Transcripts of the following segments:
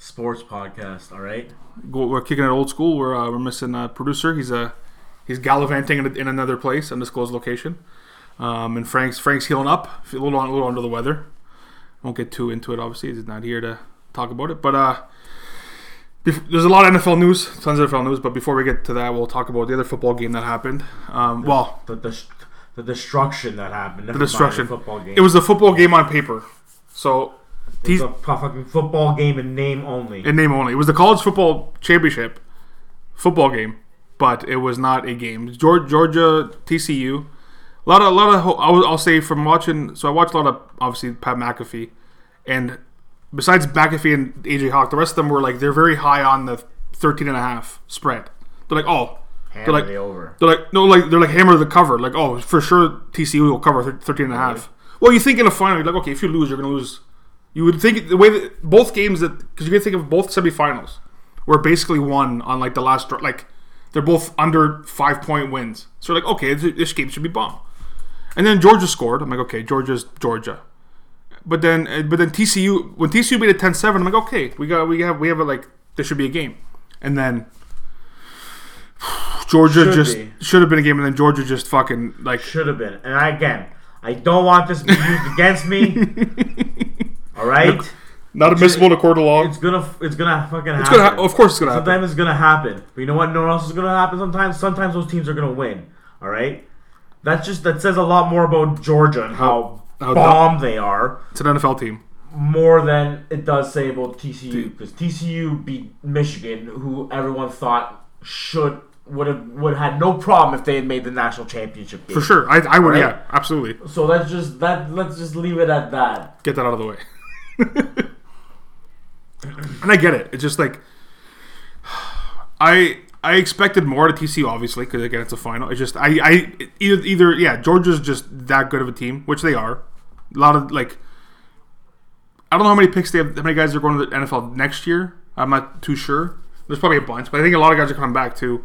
Sports podcast. All right. We're kicking it old school. We're uh, we're missing a producer. He's a he's gallivanting in, in another place, undisclosed location. Um, and Frank's Frank's healing up, a little a little under the weather. Won't get too into it. Obviously, he's not here to talk about it. But uh, bef- there's a lot of NFL news, tons of NFL news. But before we get to that, we'll talk about the other football game that happened. Um, well, The, the the destruction that happened. the destruction. Football game. It was a football game on paper. So, It was te- a fucking football game in name only. in name only. It was the college football championship football game, but it was not a game. Georgia, Georgia TCU. A lot of, a lot of. I'll, I'll say from watching. So I watched a lot of obviously Pat McAfee, and besides McAfee and AJ Hawk, the rest of them were like they're very high on the 13 and a half spread. They're like, oh, Hammer like- the over. they're like no, like they're like hammer the cover. Like oh, for sure TCU will cover thir- 13 and a half. Well, you think in a final, you're like okay, if you lose, you're gonna lose. You would think the way that both games that because you can think of both semifinals were basically won on like the last like they're both under five point wins. So like okay, this, this game should be bomb. And then Georgia scored. I'm like okay, Georgia's Georgia. But then uh, but then TCU when TCU made it 10-7, I'm like okay, we got we have we have it like there should be a game. And then Georgia Should just be. should have been a game, and then Georgia just fucking like Should have been. And I, again, I don't want this to be used against me. All right. not admissible to court of law. It's gonna. It's gonna fucking happen. It's gonna, ha- of course, it's gonna happen. Sometimes it's gonna happen. But you know what? No one else is gonna happen. Sometimes. Sometimes those teams are gonna win. All right. That's just that says a lot more about Georgia and how, how bomb they are. It's an NFL team. more than it does say about TCU because TCU beat Michigan, who everyone thought should would have would have had no problem if they had made the national championship game. For sure, I, I would, Right? yeah, absolutely. So let's just that let's just leave it at that. Get that out of the way. and I get it. It's just like I I expected more to TCU, obviously, because again, it's a final. It's just I I either either yeah, Georgia's just that good of a team, which they are. A lot of like I don't know how many picks they have. How many guys are going to the NFL next year? I'm not too sure. There's probably a bunch, but I think a lot of guys are coming back too,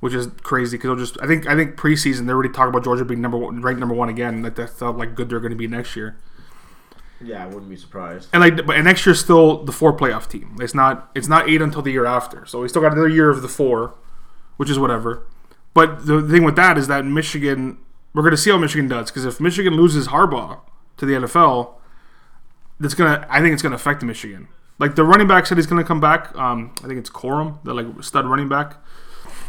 which is crazy because they'll just. I think I think preseason they already talk about Georgia being number one, ranked number one again. Like that's how like good they're going to be next year. Yeah, I wouldn't be surprised. And like, but next year's still the four playoff team. It's not. It's not eight until the year after. So we still got another year of the four, which is whatever. But the thing with that is that Michigan, we're going to see how Michigan does because if Michigan loses Harbaugh to the NFL, that's gonna. I think it's gonna affect Michigan. Like the running back said he's gonna come back. Um, I think it's Corum, the like stud running back.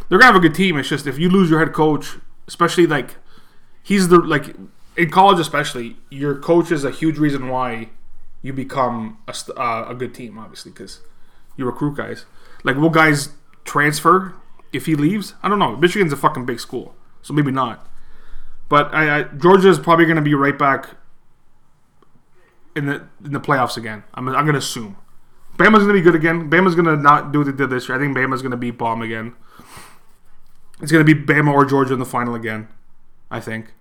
They're gonna have a good team. It's just if you lose your head coach, especially like he's the like in college especially your coach is a huge reason why you become a, uh, a good team obviously because you recruit guys. Like will guys transfer if he leaves? I don't know. Michigan's a fucking big school so maybe not. But I, I georgia is probably going to be right back in the in the playoffs again i'm, I'm going to assume. Bama's going to be good again. Bama's going to not do what they did this year. I think bama's going to beat bomb again. It's going to be bama or georgia in the final again i think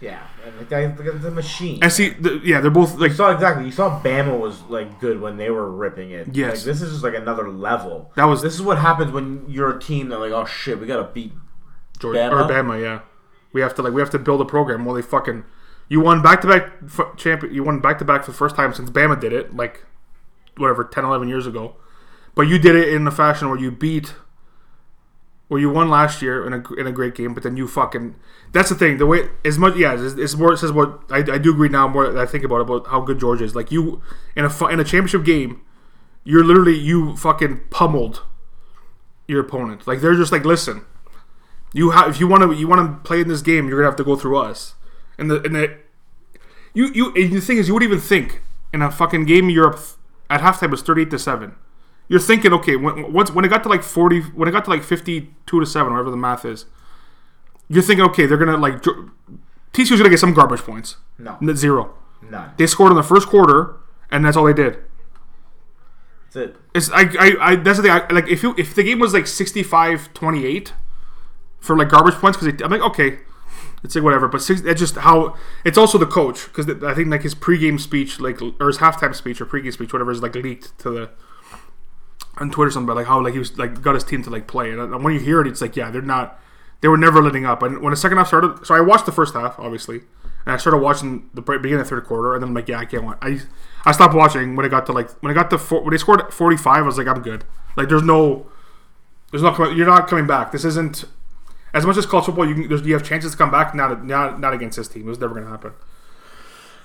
Yeah, and the guy, the, the machine. And see, the, yeah, they're both like You saw exactly. You saw Bama was like good when they were ripping it. Yes. like, this is just like another level. That was- this is what happens when you're a team that like, oh shit, we gotta beat. Georgia Bama? or Bama. Yeah, we have to like we have to build a program. Well, they fucking you won back to back champion. You won back to back for the first time since Bama did it, like whatever 10, 11 years ago. But you did it in a fashion where you beat, where you won last year in a in a great game. But then you fucking that's the thing. The way as much yeah, it's, it's more. It says what I, I do agree now. More I think about about how good Georgia is. Like you in a in a championship game, you're literally you fucking pummeled your opponent. Like they're just like, listen, you have if you want to you want to play in this game, you're gonna have to go through us. And the and the you you and the thing is, you would even think in a fucking game Europe at halftime was 38 to 7. You're thinking, okay, when once when it got to like 40 when it got to like 52 to 7, whatever the math is, you're thinking, okay, they're going to like TCU's going to get some garbage points. No, Zero. none. They scored in the first quarter and that's all they did. That's it. It's I, I, I that's the thing. I, like if you if the game was like 65-28 for like garbage points because I'm like okay, it's like whatever. But six, it's just how it's also the coach because I think like his pregame speech like or his halftime speech or pregame speech whatever is like leaked to the on Twitter something about like how like he was like got his team to like play. And, when you hear it it's like yeah they're not they were never letting up. And when the second half started so I watched the first half obviously and I started watching the beginning of the third quarter and then I'm like yeah I can't watch I I stopped watching when it got to like when it got to four, when they scored 45 I was like I'm good. Like there's no there's coming, you're not coming back. This isn't as much as college football you can, you have chances to come back not not not against this team. It was never gonna happen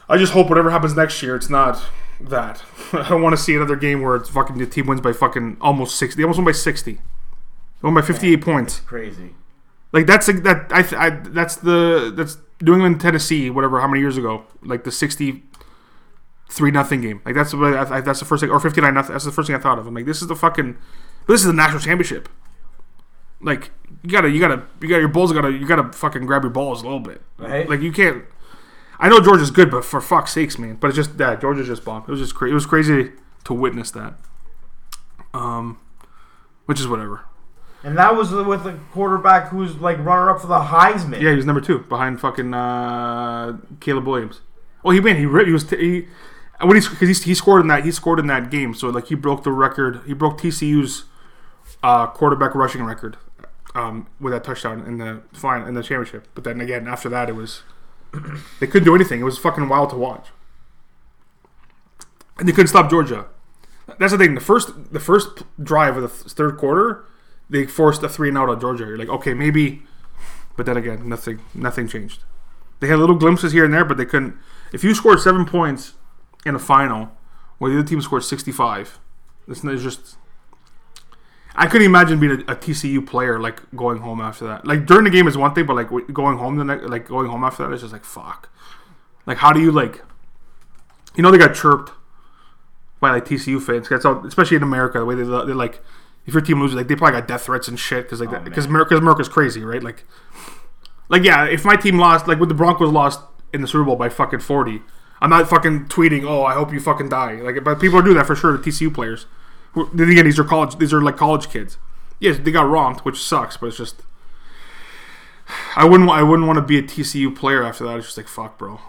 I just hope whatever happens next year, it's not that. I don't want to see another game where it's fucking the team wins by fucking almost sixty. They almost won by sixty. They won by fifty-eight points. Crazy. Like that's a, that I, I that's the that's New England Tennessee whatever how many years ago like the sixty-three nothing game. Like that's what I, I, that's the first thing or fifty-nine nothing. That's the first thing I thought of. I'm like this is the fucking this is the national championship. Like you gotta you gotta you got your balls gotta you gotta fucking grab your balls a little bit. Right. Like you can't. I know Georgia's good, but for fuck's sakes, man. But it's just that Georgia just bombed. It was just crazy. It was crazy to witness that. Um, which is whatever. And that was with a quarterback who's like runner up for the Heisman. Yeah, he was number two behind fucking uh, Caleb Williams. Oh, he win. He he was t- he. When he because he, he scored in that he scored in that game, so like he broke the record. He broke TCU's uh, quarterback rushing record um, with that touchdown in the fine in the championship. But then again, after that, it was they couldn't do anything. It was fucking wild to watch, and they couldn't stop Georgia. That's the thing. The first the first drive of the third quarter, they forced a three and out on Georgia. You're like, okay, maybe, but then again, nothing nothing changed. They had little glimpses here and there, but they couldn't. If you scored seven points in a final where the other team scored sixty five, it's just. I couldn't imagine being a, a TCU player like going home after that. Like during the game is one thing, but like going home the next, like going home after that is just like fuck. Like how do you like? You know they got chirped by like TCU fans. That's all, especially in America. The way they they're like, if your team loses, like they probably got death threats and shit because like Oh, because man. America's America's crazy, right? Like, like yeah, if my team lost, like when the Broncos lost in the Super Bowl by fucking forty, I'm not fucking tweeting, oh I hope you fucking die. Like, but people do that for sure. The TCU players. Then again, these are college. These are like college kids. Yes, they got romped, which sucks, but it's just. I wouldn't. I wouldn't want to be a TCU player after that. It's just like fuck, bro.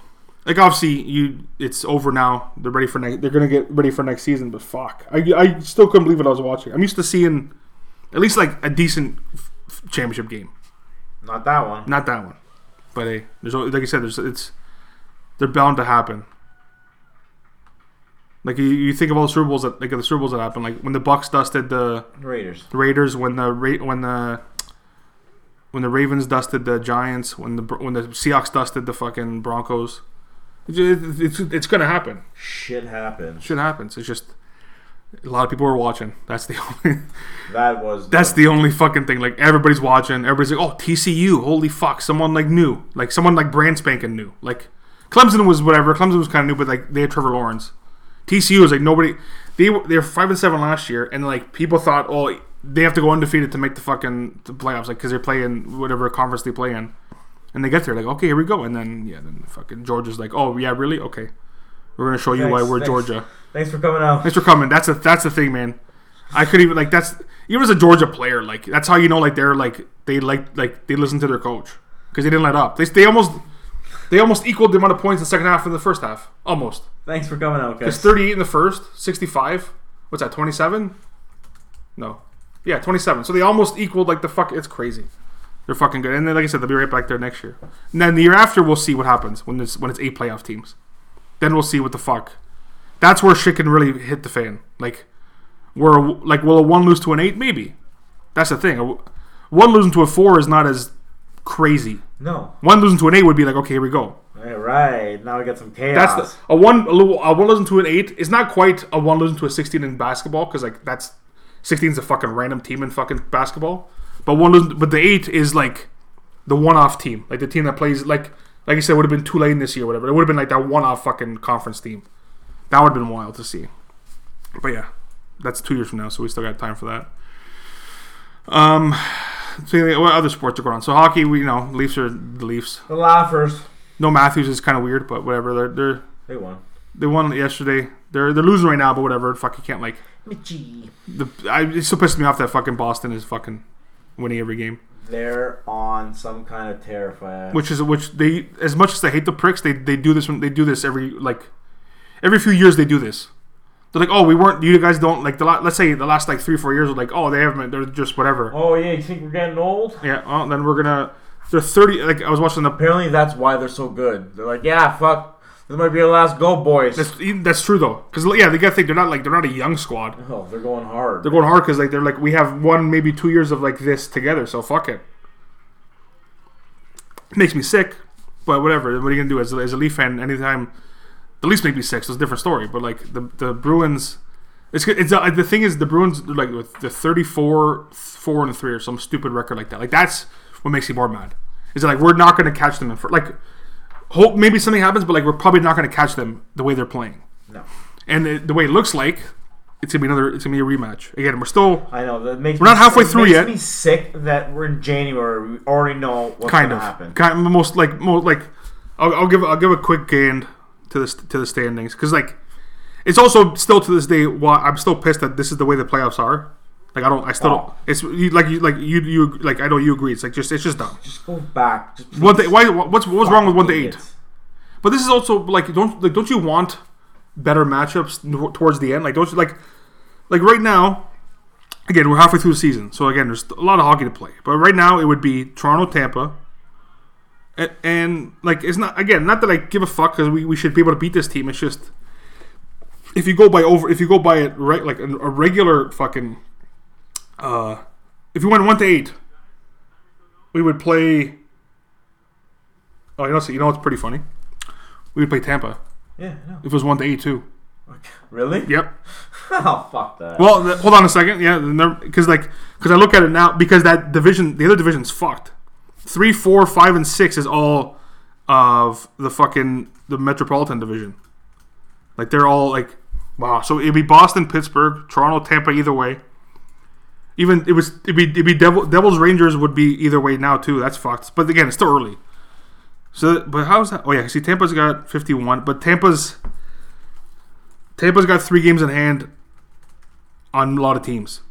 Like obviously, you. It's over now. They're ready for next. They're gonna get ready for next season. But fuck, I, I still couldn't believe what I was watching. I'm used to seeing at least like a decent f- f- championship game. Not that one. Not that one, but hey, there's like I said, there's it's they're bound to happen. Like you, you think of all the Super Bowls that like the Super Bowls that happened, like when the Bucks dusted the Raiders. the Raiders, when the Ra- when the when the Ravens dusted the Giants, when the when the Seahawks dusted the fucking Broncos. It's, it's, it's gonna happen. Shit happens. Shit happens. It's just a lot of people are watching. That's the only. That was. That's the only fucking thing. Like everybody's watching. Everybody's like, "Oh, TCU! Holy fuck! Someone like new, like someone like brand spanking new. Like Clemson was whatever. Clemson was kind of new, but like they had Trevor Lawrence. TCU was like nobody. They were they were five and seven last year, and like people thought, oh, they have to go undefeated to make the fucking the playoffs, like because they're playing whatever conference they play in, and they get there like, okay, here we go, and then yeah, then fucking Georgia's like, oh yeah, really? Okay, we're gonna show you why we're thanks. Georgia. Thanks for coming out. Thanks for coming. That's a that's the thing, man. I could even like that's even as a Georgia player, like that's how you know like they're like they like like they listen to their coach because they didn't let up. They they almost they almost equaled the amount of points in the second half in the first half, almost. Thanks for coming out, It's guys. 38 in the first, 65. What's that? 27? No, yeah, 27. So they almost equaled like the fuck. It's crazy. They're fucking good, and then like I said, they'll be right back there next year. And then the year after, we'll see what happens when it's when it's eight playoff teams. Then we'll see what the fuck. That's where shit can really hit the fan. Like, where like will a one lose to an eight? Maybe. That's the thing. One losing to a four is not as crazy. No. One losing to an eight would be like, okay, here we go. All right. Now we got some chaos. That's the, a one a, one losing to an eight is not quite a one losing to a sixteen in basketball because like that's 16 is a fucking random team in fucking basketball. But one losing, but the eight is like the one off team, like the team that plays like like I said would have been too Tulane this year, whatever. It would have been like that one off fucking conference team. That would have been wild to see. But yeah, that's two years from now, so we still got time for that. Um, so what other sports are going on? So hockey, we you know Leafs are the Leafs. The Laughers. No Matthews is kind of weird, but whatever. They're they're They won. they won yesterday. They're they're losing right now, but whatever. Fuck, you can't like Mitchie. the. I, it still pisses me off that fucking Boston is fucking winning every game. They're on some kind of terrifying. Which is which they as much as they hate the pricks, they they do this when they do this every like every few years they do this. They're like, oh, we weren't. You guys don't like the. la- Let's say the last like three four years are like, oh, they haven't. They're just whatever. Oh yeah, you think we're getting old? Yeah. Well, then we're gonna. They're thirty. Like I was watching the. Apparently that's why they're so good. They're like, yeah, fuck, this might be our last go, boys. That's that's true though, because yeah, they gotta think they're not like they're not a young squad. oh, they're going hard. They're going hard because like they're like we have one maybe two years of like this together, so fuck it. Makes me sick, but whatever. What are you gonna do as a, as a Leaf fan? Anytime the Leafs make me sick, so it's a different story. But like the the Bruins, it's it's uh, the thing is the Bruins like with the 34 four and three or some stupid record like that. Like that's what makes me more mad. Is that like we're not gonna catch them in for like hope maybe something happens, but like we're probably not gonna catch them the way they're playing. no, And the, the way it looks like, it's gonna be another. It's gonna be a rematch. Again, we're still I know that makes We're not halfway it through makes yet. me sick that we're in January. We already know what's kind gonna of, happen. kind of most like most like. I'll, I'll give I'll give a quick gain to this to the standings because like it's also still to this day why I'm still pissed that this is the way the playoffs are. Like I don't I still don't. Oh. It's you, like you like you you like I know you agree. It's like just it's just dumb. Just go back. Just One day, why what's what's wrong with one to eight? But this is also like don't like don't you want better matchups towards the end? Like don't you like like right now? Again, we're halfway through the season, so again, there's a lot of hockey to play. But right now, it would be Toronto, Tampa, and, and like it's not again not that I give a fuck because we, we should be able to beat this team. It's just if you go by over if you go by it right like a, a regular fucking uh if you went one to eight, we would play. Oh, you know, you know what's pretty funny? We would play Tampa Yeah, I know. if it was one to eight too. Really? Yep. oh fuck that. Well, th- hold on a second. Yeah, because like because I look at it now because that division, the other division's fucked. Three, four, five, and six is all of the fucking the Metropolitan division. Like they're all like wow. So it'd be Boston, Pittsburgh, Toronto, Tampa. Either way. Even it was it'd be it'd be Devil, Devils Rangers would be either way now too. That's fucked. But again, it's still early. So, but how's that? Oh yeah, see, Tampa's got fifty-one, but Tampa's Tampa's got three games in hand on a lot of teams.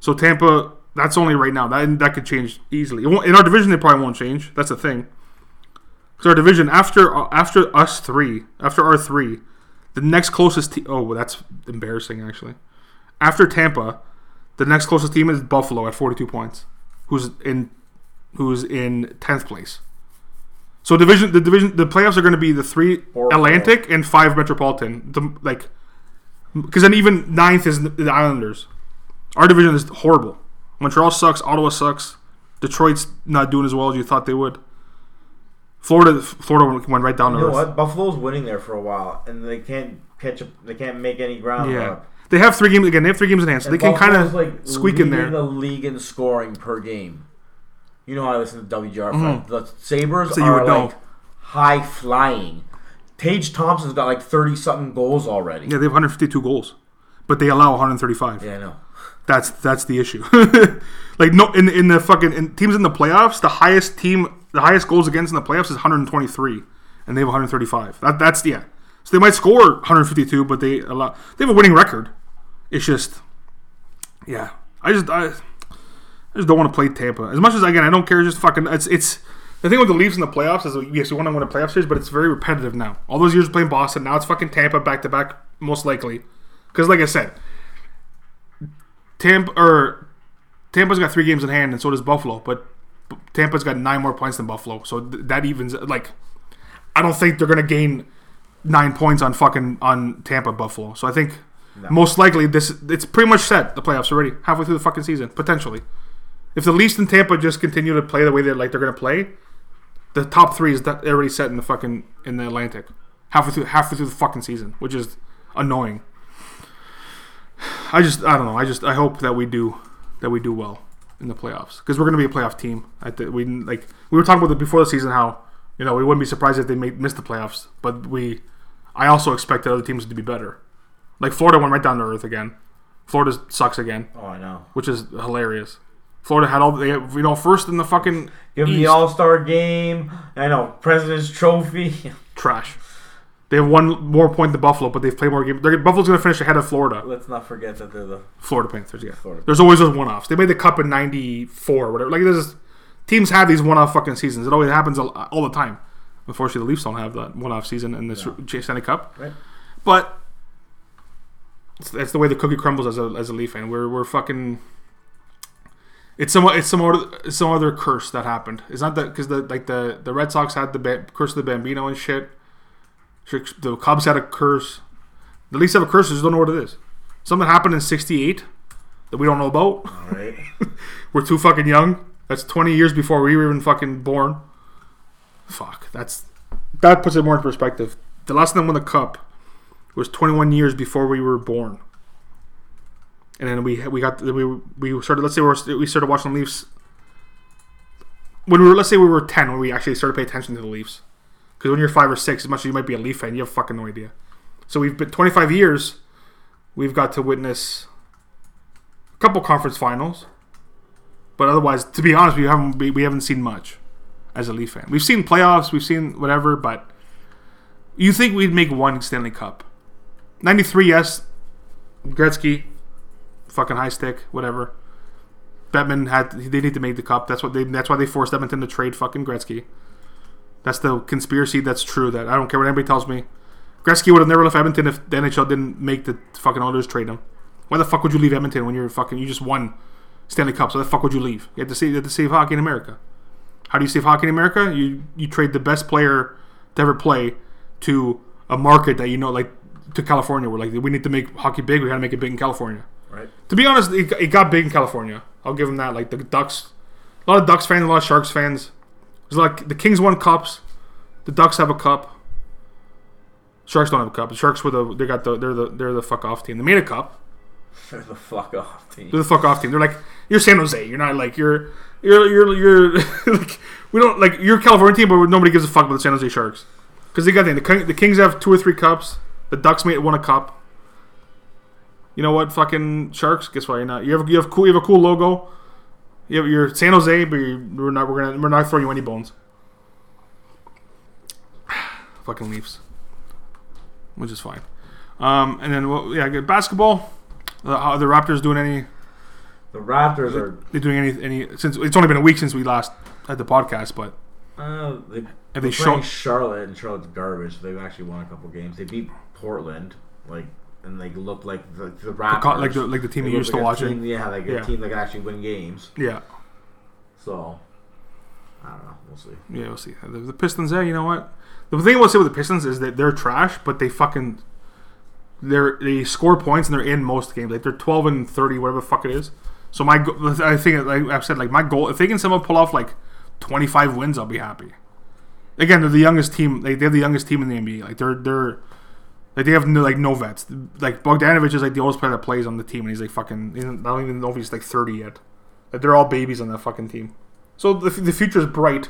So Tampa, that's only right now. That that could change easily. In our division, it probably won't change. That's the thing. Because our division after after us three, after our three, the next closest team. Oh, well, that's embarrassing actually. After Tampa, the next closest team is Buffalo at forty-two points, who's in who's in tenth place. So division, the division, the playoffs are going to be the three Four, Atlantic and five Metropolitan. The, like, because then even ninth is the Islanders. Our division is horrible. Montreal sucks. Ottawa sucks. Detroit's not doing as well as you thought they would. Florida, Florida went right down you to know earth. what? Buffalo's winning there for a while, and they can't catch up. They can't make any ground. Yeah, up. They have three games again. They have three games in hand, so they can kind of like squeak in there. The league in scoring per game. You know how I listen to WGR. The Sabres Mm-hmm. So are know. like high flying. Tage Thompson's got like thirty something goals already. Yeah, they have 152 goals, but they allow 135. Yeah, I know. That's that's the issue. like no, in in the fucking in teams in the playoffs, the highest team, the highest goals against in the playoffs is 123, and they have 135. That that's yeah. So they might score 152, but they allow they have a winning record. It's just, yeah. I just I, I just don't want to play Tampa as much as again I don't care. Just fucking it's it's. The thing with the Leafs in the playoffs is yes, you want to win a playoff series, but it's very repetitive now. All those years playing Boston, now it's fucking Tampa back to back, most likely. Because like I said, Tampa or Tampa's got three games in hand, and so does Buffalo. But Tampa's got nine more points than Buffalo, so th- that evens. Like, I don't think they're gonna gain nine points on fucking on Tampa Buffalo. So I think most likely this it's pretty much set the playoffs already halfway through the fucking season potentially. If the Leafs and Tampa just continue to play the way they're like they're gonna play, the top three is that already set in the fucking in the Atlantic halfway through halfway through the fucking season, which is annoying. I just I don't know. I just I hope that we do that we do well in the playoffs because we're to be a playoff team. I think we like we were talking about it before the season how you know we wouldn't be surprised if they made, missed the playoffs, but we I also expected other teams to be better. Like Florida went right down to earth again. Florida sucks again, Oh, I know. which is hilarious. Florida had all they had, you know first in the fucking Give them the All Star game. I know President's Trophy. trash. They have one more point than Buffalo, but they've played more games. They're, Buffalo's going to finish ahead of Florida. Let's not forget that they're the Florida Panthers, yeah. Florida. There's always those one-offs. They made the cup in '94 or whatever. Like there's teams have these one-off fucking seasons. It always happens all, all the time. Unfortunately, the Leafs don't have that one-off season in this No. Stanley Cup. right. But that's the way the cookie crumbles as a as a Leaf fan. We're we're fucking. It's some it's some other some other curse that happened. It's not that because the like the the Red Sox had the ba- curse of the Bambino and shit. The Cubs had a curse. The Leafs have a curse. Just don't know what it is. Something happened in '68 that we don't know about. All right. We're too fucking young. That's 20 years before we were even fucking born. Fuck. That's that puts it more in perspective. The last time won the cup was 21 years before we were born. And then we we got we we started. Let's say we, we started watching the Leafs when we were. Let's say we were 10 when we actually started paying attention to the Leafs. Because when you're five or six, as much as you might be a Leaf fan, you have fucking no idea. So we've been 25 years. We've got to witness a couple conference finals. But otherwise, to be honest, we haven't we, we haven't seen much as a Leaf fan. We've seen playoffs, we've seen whatever, but you think we'd make one Stanley Cup? Ninety three, yes. Gretzky, fucking high stick, whatever. Bettman had they need to make the cup. That's what they. That's why they forced Edmonton to trade fucking Gretzky. That's the conspiracy. That's true. That I don't care what anybody tells me. Gretzky would have never left Edmonton if the NHL didn't make the fucking Oilers trade him. Why the fuck would you leave Edmonton when you're fucking you just won Stanley Cup? So the fuck would you leave? You have to save, you have to save hockey in America. How do you save hockey in America? You you trade the best player to ever play to a market that you know, like to California. We're like we need to make hockey big. We got to make it big in California. Right. To be honest, it, it got big in California. I'll give them that. Like the Ducks, a lot of Ducks fans, a lot of Sharks fans. It's like the Kings won cups. The Ducks have a cup. Sharks don't have a cup. The Sharks were the they got the they're the they're the fuck off team. They made a cup. They're the fuck off team. They're the fuck off team. They're like you're San Jose. You're not like you're you're you're you're like we don't like you're a California team, but nobody gives a fuck about the San Jose Sharks because they got the, the the Kings have two or three cups. The Ducks made won a cup. You know what, fucking Sharks? Guess what? You're not. You have you have cool. You have a cool logo. You have, you're San Jose, but you're, we're not. We're gonna. We're not throwing you any bones. fucking Leafs, which is fine. Um, and then well, yeah, good basketball. Uh, are the Raptors doing any? The Raptors are. They doing any any since it's only been a week since we last had the podcast, but Uh, they, have they're playing shown? Charlotte, and Charlotte's garbage. They've actually won a couple games. They beat Portland, like, and they look like the, the Raptors. like the like the team you used to like a watching. team- yeah, like a Yeah. team that can actually win games. Yeah, So, I don't know. We'll see. yeah, we'll see. The, the Pistons, yeah, you know what? The thing I will say with the Pistons is that they're trash, but they fucking they're they score points and they're in most games. Like they're twelve and thirty, whatever the fuck it is. So my, I think, like I've said, like my goal, if they can somehow pull off like twenty five wins, I'll be happy. Again, they're the youngest team. They, they have the youngest team in the NBA. Like they're they're like they have no, like no vets. Like Bogdanovich is like the oldest player that plays on the team, and he's like fucking. He's, I don't even know if he's like thirty yet. Like they're all babies on that fucking team. So the, the future is bright,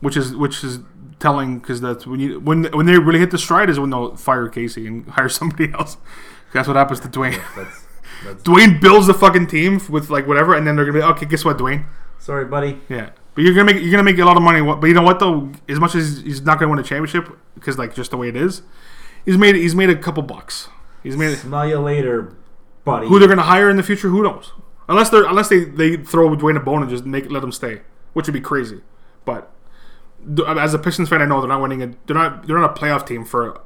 which is which is telling because that's when you when when they really hit the stride is when they'll fire Casey and hire somebody else. That's what happens to Dwane. That's that's. Dwane builds the fucking team with like whatever, and then they're gonna be okay. Guess what, Dwane? Sorry, buddy. Yeah, but you're gonna make you're gonna make a lot of money. But you know what though? As much as he's not gonna win a championship because like just the way it is, he's made he's made a couple bucks. He's made Smell you later, buddy. who they're gonna hire in the future. Who knows? Unless they're unless they they throw Dwane a bone and just make let him stay, which would be crazy. But as a Pistons fan, I know they're not winning. A, they're not they're not a playoff team for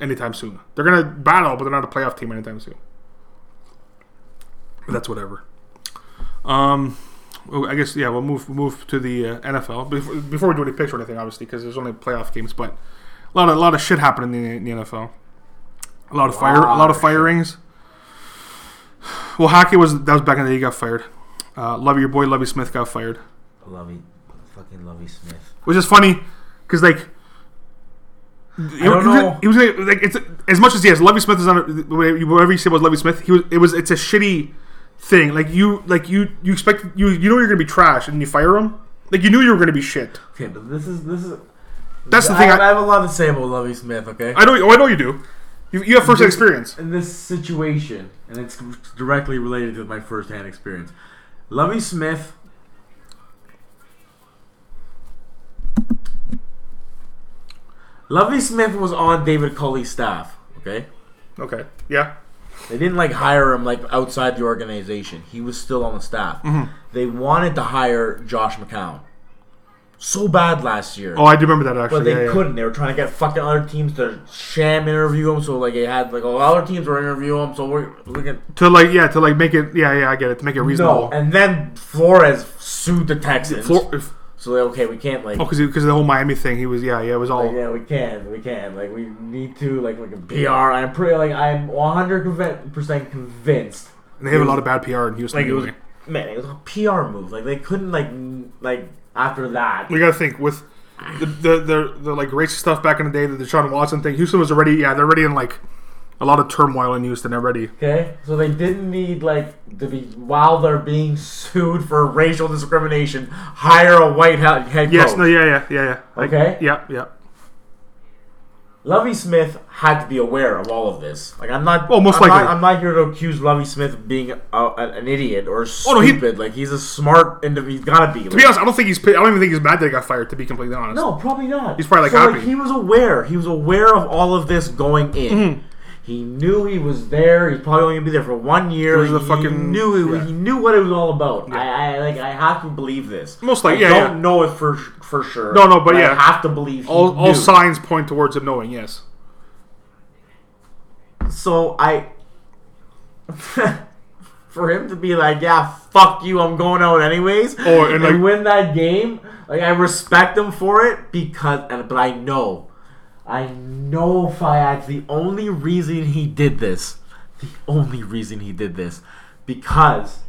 anytime soon. They're gonna battle, but they're not a playoff team anytime soon. But that's whatever. Um, I guess yeah. We'll move move to the uh, NFL before, before we do any picks or anything, obviously, because there's only playoff games. But a lot of a lot of shit happened in the, in the NFL. A lot of fire, a lot of firings. Well, Hockey was that was back in the day. He got fired. Uh, Lovie, your boy Lovie Smith got fired, Lovie, fucking Lovie Smith. which is funny because like. I don't know. He was gonna, like it's as much as yes, Lovie Smith is on whatever you say about Lovie Smith. He was it was it's a shitty thing. Like you like you you expect you you know you're gonna be trash and you fire him. Like you knew you were gonna be shit. Okay, but this is this is. That's the I, thing. I I, have a lot to say about Lovie Smith. Okay. I know. Oh, I know you do. You, you have first hand experience. in this situation, and it's directly related to my first-hand experience. Lovie Smith. Lovie Smith was on David Culley's staff. Okay, Okay. Yeah. They didn't like hire him like outside the organization. He was still on the staff. Mm-hmm. They wanted to hire Josh McCown so bad last year. Oh, I do remember that actually. But they yeah, yeah. couldn't. They were trying to get fucking other teams to sham interview him. So like they had like all other teams were interviewing him. So we're looking. to like yeah to like make it yeah yeah I get it to make it reasonable. No, and then Flores sued the Texans. So like, okay, we can't like. oh, because because the whole Miami thing, he was yeah yeah it was all like, yeah, we can, we can. Like, we need to, like, like a PR. I'm pretty, like, I'm 100 percent convinced. and they have a lot of bad PR in Houston. Like, it was, anyway. man, it was a PR move. Like, they couldn't, like, like after that. we gotta think with the the, the the like racist stuff back in the day, the Deshaun Watson thing. Houston was already yeah they're already in like a lot of turmoil in Houston already. Okay, so they didn't need like to be while they're being sued for racial discrimination, hire a white he- head Yes, no, yeah, yeah, yeah, yeah. Like, Okay. Yeah, yeah. Lovie Smith had to be aware of all of this. Like I'm not. Well, most I'm likely. Not, I'm not here to accuse Lovie Smith of being a, an idiot or Oh, no, he- stupid. like he's a smart individual. He's gotta be. To be honest, I don't think he's. I don't even think he's mad that he got fired. To be completely honest. no, probably not. He's probably, like, so, happy. he was aware. He was aware of all of this going in. Mm-hmm. He knew he was there. He's probably only gonna be there for one year. It was the he fucking- knew he, was- yeah. he knew what it was all about. I, I like. I have to believe this. Most likely, I yeah, don't yeah. know it for for sure. No, no, but yeah. I have to believe. He All, all knew. signs point towards him knowing. Yes. So I, for him to be like, yeah, fuck you, I'm going out anyways, Or- and, and, like- win that game, like I respect him for it because, and but I know, I know Fayad's the only reason he did this, the only reason he did this, because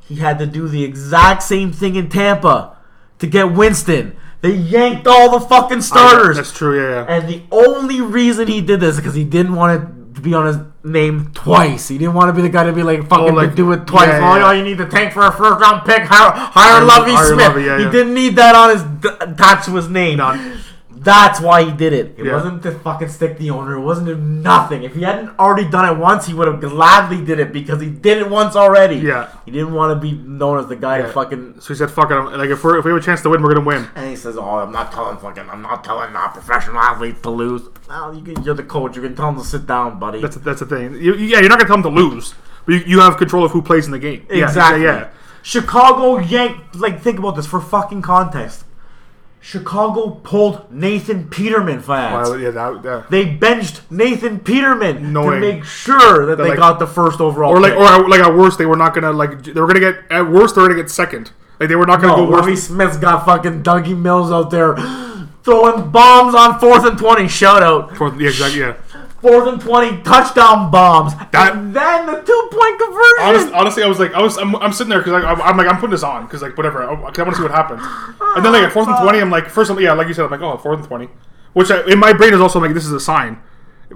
he had to do the exact same thing in Tampa to get Winston. They yanked all the fucking starters. That's true. Yeah, yeah. And the only reason he did this is because he didn't want to be on his name twice. He didn't want to be the guy to be like fucking Oh, like- do it twice. yeah, oh, yeah. you need to tank for a first round pick. Hire, hire Hire- Lovie Smith. Lovie, yeah, he didn't need that on his attached to his name. That's why he did it. It Yeah. wasn't to fucking stick the owner. It wasn't to nothing. If he hadn't already done it once, he would have gladly did it because he did it once already. Yeah. He didn't want to be known as the guy Yeah. to fucking So he said, "Fuck it." I'm, like if, we're, if we have a chance to win, we're gonna win. and he says, "Oh, I'm not telling fucking, I'm not telling not professional athletes to lose." Well, you can, you're the coach. You can tell them to sit down, buddy. That's that's the thing. You, you- yeah, you're not gonna tell him to lose, but you, you have control of who plays in the game. Yeah, exactly. Yeah. yeah. Chicago Yank. Like, think about this for fucking context. Chicago pulled Nathan Peterman fans. Yeah, that, yeah. They benched Nathan Peterman Knowing to make sure that, that, they like- got the first overall. Or like, pick. or like at worst, they were not gonna like. They were gonna get at worst. They were gonna get second. Like they were not gonna no, go worse. Lovie Smith's got fucking Dougie Mills out there throwing bombs on fourth and twenty. Shout out. For the exact yeah. Fourth and twenty touchdown bombs, That- and then the two point conversion. Honest, honestly, I was like, I was, I'm, I'm sitting there because I'm, I'm like, I'm putting this on because like whatever, because I want to see what happens. And then like at fourth and twenty, I'm like, first, yeah, like you said, I'm like, oh, fourth and twenty, which I, in my brain is also like, this is a sign,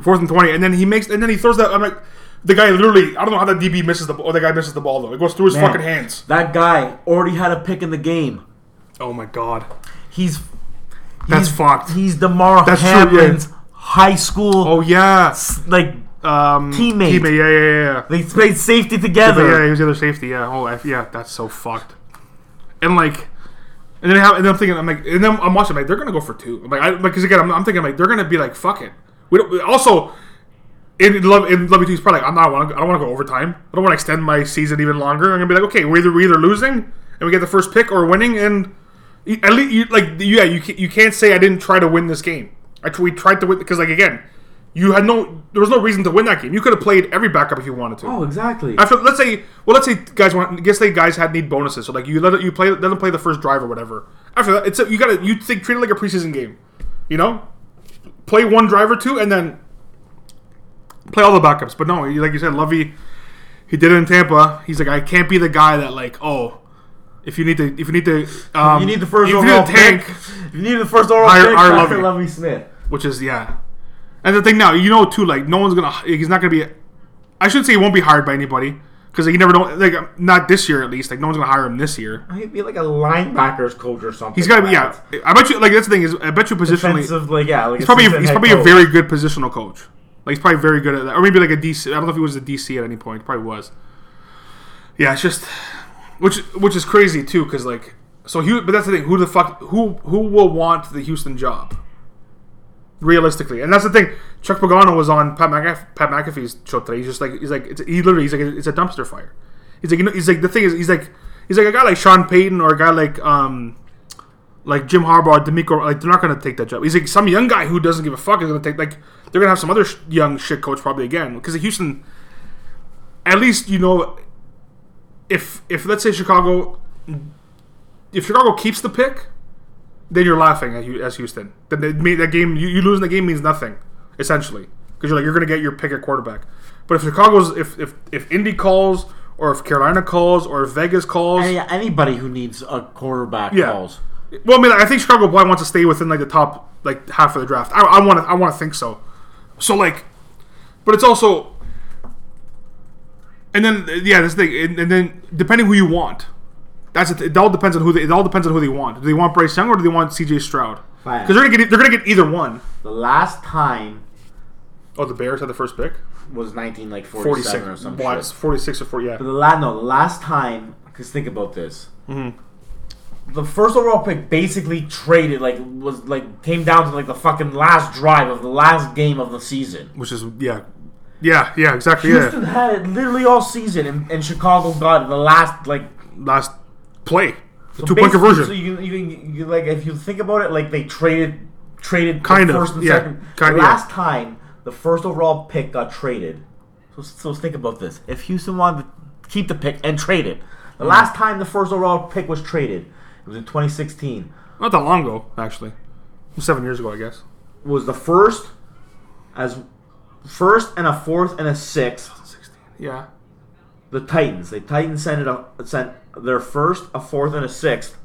fourth and twenty, and then he makes, and then he throws that. I'm like, the guy literally, I don't know how that DB misses the, or the guy misses the ball though. It goes through his Man. fucking hands. That guy already had a pick in the game. Oh my god, He's that's fucked. He's Damar That's true, Hamlin's high school oh yeah, like um, Teammate. teammate, yeah, yeah, yeah. they played safety together. yeah, he was the other safety. Yeah. Oh, F, yeah. That's so fucked. And like, and then I have, and then I'm thinking, I'm like, and then I'm watching, like, they're gonna go for two. I'm like, I, because again, I'm, I'm thinking, like, they're gonna be like, fuck it. We don't. Also, in love, in love, he's probably like, I'm not. I don't want to go overtime. I don't want to extend my season even longer. I'm gonna be like, okay, we're either we're either losing and we get the first pick or winning, and at least, you, like, yeah, you can't, you can't say I didn't try to win this game. I, we tried to win because, like, again. You had no, there was no reason to win that game. You could have played every backup if you wanted to. Oh, exactly. After let's say, well, let's say guys want, guess they guys had need bonuses. So like you let it, you play let them play the first drive or whatever. After that, it's a, you gotta you think treat it like a preseason game, you know, play one drive or two and then play all the backups. But no, like you said, Lovie, he did it in Tampa. He's like, I can't be the guy that like, oh, if you need to, if you need to, um, you need the first if you need overall tank, pick. You need the first overall Hire- pick. hire. Lovie Smith. Which is yeah. And the thing now, you know too, like no one's gonna, he's not gonna be. I should say he won't be hired by anybody because you never know. Like not this year at least. Like no one's gonna hire him this year. He'd be like a linebackers coach or something. He's got to be yeah. I bet you like that's the thing is I bet you positionally Defensive, like yeah, like he's probably he's probably a very good positional coach. Like he's probably very good at that, or maybe like a DC. I don't know if he was a DC at any point. Probably was. Yeah, it's just which which is crazy too, because like so. Hu- but that's the thing. Who the fuck? Who who will want the Houston job? Realistically, and that's the thing. Chuck Pagano was on Pat, McAf- Pat McAfee's show today. He's just like he's like it's, he literally he's like it's a dumpster fire. He's like you know he's like the thing is he's like he's like a guy like Sean Payton or a guy like um like Jim Harbaugh, DeMeco, like they're not gonna take that job. He's like some young guy who doesn't give a fuck is gonna take like they're gonna have some other sh- young shit coach probably again because Houston. At least you know if if let's say Chicago, if Chicago keeps the pick, then you're laughing at Hu- as Houston. Then they, that game you, you losing the game means nothing essentially because you're like you're gonna get your pick at quarterback. But if Chicago's if if if Indy calls or if Carolina calls or if Vegas calls, Any, anybody who needs a quarterback Yeah. calls. well, I mean, I think Chicago probably wants to stay within like the top like half of the draft. I, I want to, I want to think so. So like, but it's also, and then yeah, this thing, and, and then depending who you want, that's it. It all depends on who they, it all depends on who they want. Do they want Bryce Young or do they want C.J. Stroud? Because they're gonna get they're gonna get either one. The last time Oh, the Bears had the first pick, was 19 like forty 47 or something? what, forty six or forty, yeah. The last no, the last time, because think about this. Hmm. The first overall pick basically traded, like, was like came down to like the fucking last drive of the last game of the season. Which is yeah, yeah, yeah, exactly. Houston Yeah, had it literally all season, and, and Chicago got the last like last play, so two point conversion. So you, can- you, can- you like if you think about it, like they traded traded the Kind of, first and yeah, second. kind- yeah. last time the first overall pick got traded. So, so think about this: if Houston wanted to keep the pick and trade it, the hmm. last time the first overall pick was traded, it was in 2016. Not that long ago, actually. Seven years ago, I guess. Was the first as first and a fourth and a sixth. Yeah. The Titans. The Titans sent it a, sent their first, a fourth, and a sixth.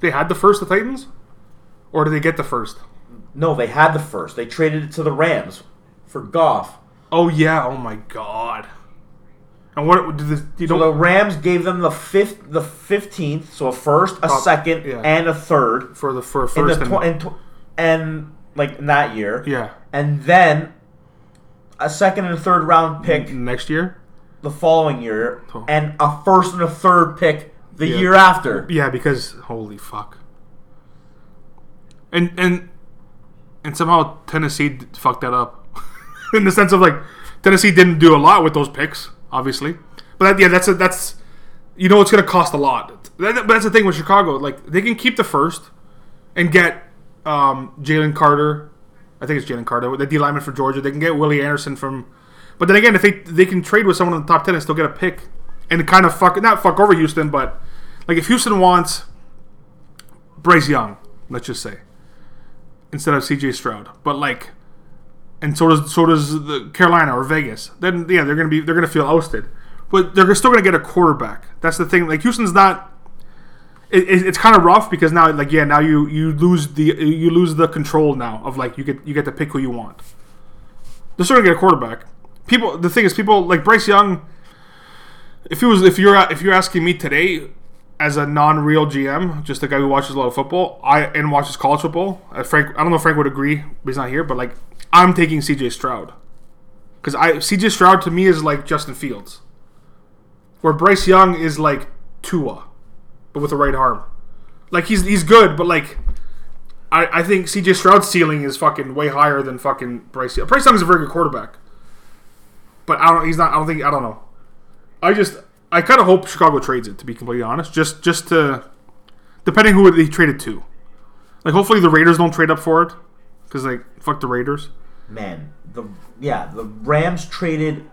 They had the first, the Titans? Or did they get the first? No, they had the first. They traded it to the Rams for Goff. Oh, yeah. Oh, my God. And what did this. You So know, the Rams gave them the fifth, the fifteenth. So a first, a Top- second, yeah. and a third for the for in first the and. tw- and, tw- and like in that year. yeah. And then a second and a third round pick Next year? The following year, Oh. and a first and a third pick the Yeah. year after. Yeah, because. Holy fuck. And. and and somehow Tennessee fucked that up, in the sense of like Tennessee didn't do a lot with those picks, obviously. But that, yeah, that's a, that's you know it's going to cost a lot. That, but that's the thing with Chicago. Like they can keep the first and get um, Jalen Carter. I think it's Jalen Carter, the D lineman for Georgia. They can get Willie Anderson from. But then again, if they they can trade with someone in the top ten and still get a pick and kind of fuck not fuck over Houston, but like if Houston wants Bryce Young, let's just say, instead of C.J. Stroud, but like, and so does so does the Carolina or Vegas. Then yeah, they're gonna be they're gonna feel ousted, but they're still gonna get a quarterback. That's the thing. Like Houston's not. It, it, it's kind of rough because now like yeah now you you lose the you lose the control now of like you get you get to pick who you want. They're still gonna get a quarterback. People the thing is people like Bryce Young. If he was if you're if you're asking me today as a non-real GM, just a guy who watches a lot of football, I and watches college football. Uh, Frank, I don't know if Frank would agree, but he's not here. But like, I'm taking C.J. Stroud because I C.J. Stroud to me is like Justin Fields, where Bryce Young is like Tua, but with the right arm. Like he's he's good, but like. I, I think CJ Stroud's ceiling is fucking way higher than fucking Bryce. Young. Bryce Young is a very good quarterback, but I don't. He's not. I don't think. I don't know. I just I kind of hope Chicago trades it to be completely honest. Just just to depending who they trade it to. Like hopefully the Raiders don't trade up for it because like fuck the Raiders. Man, the yeah, the Rams traded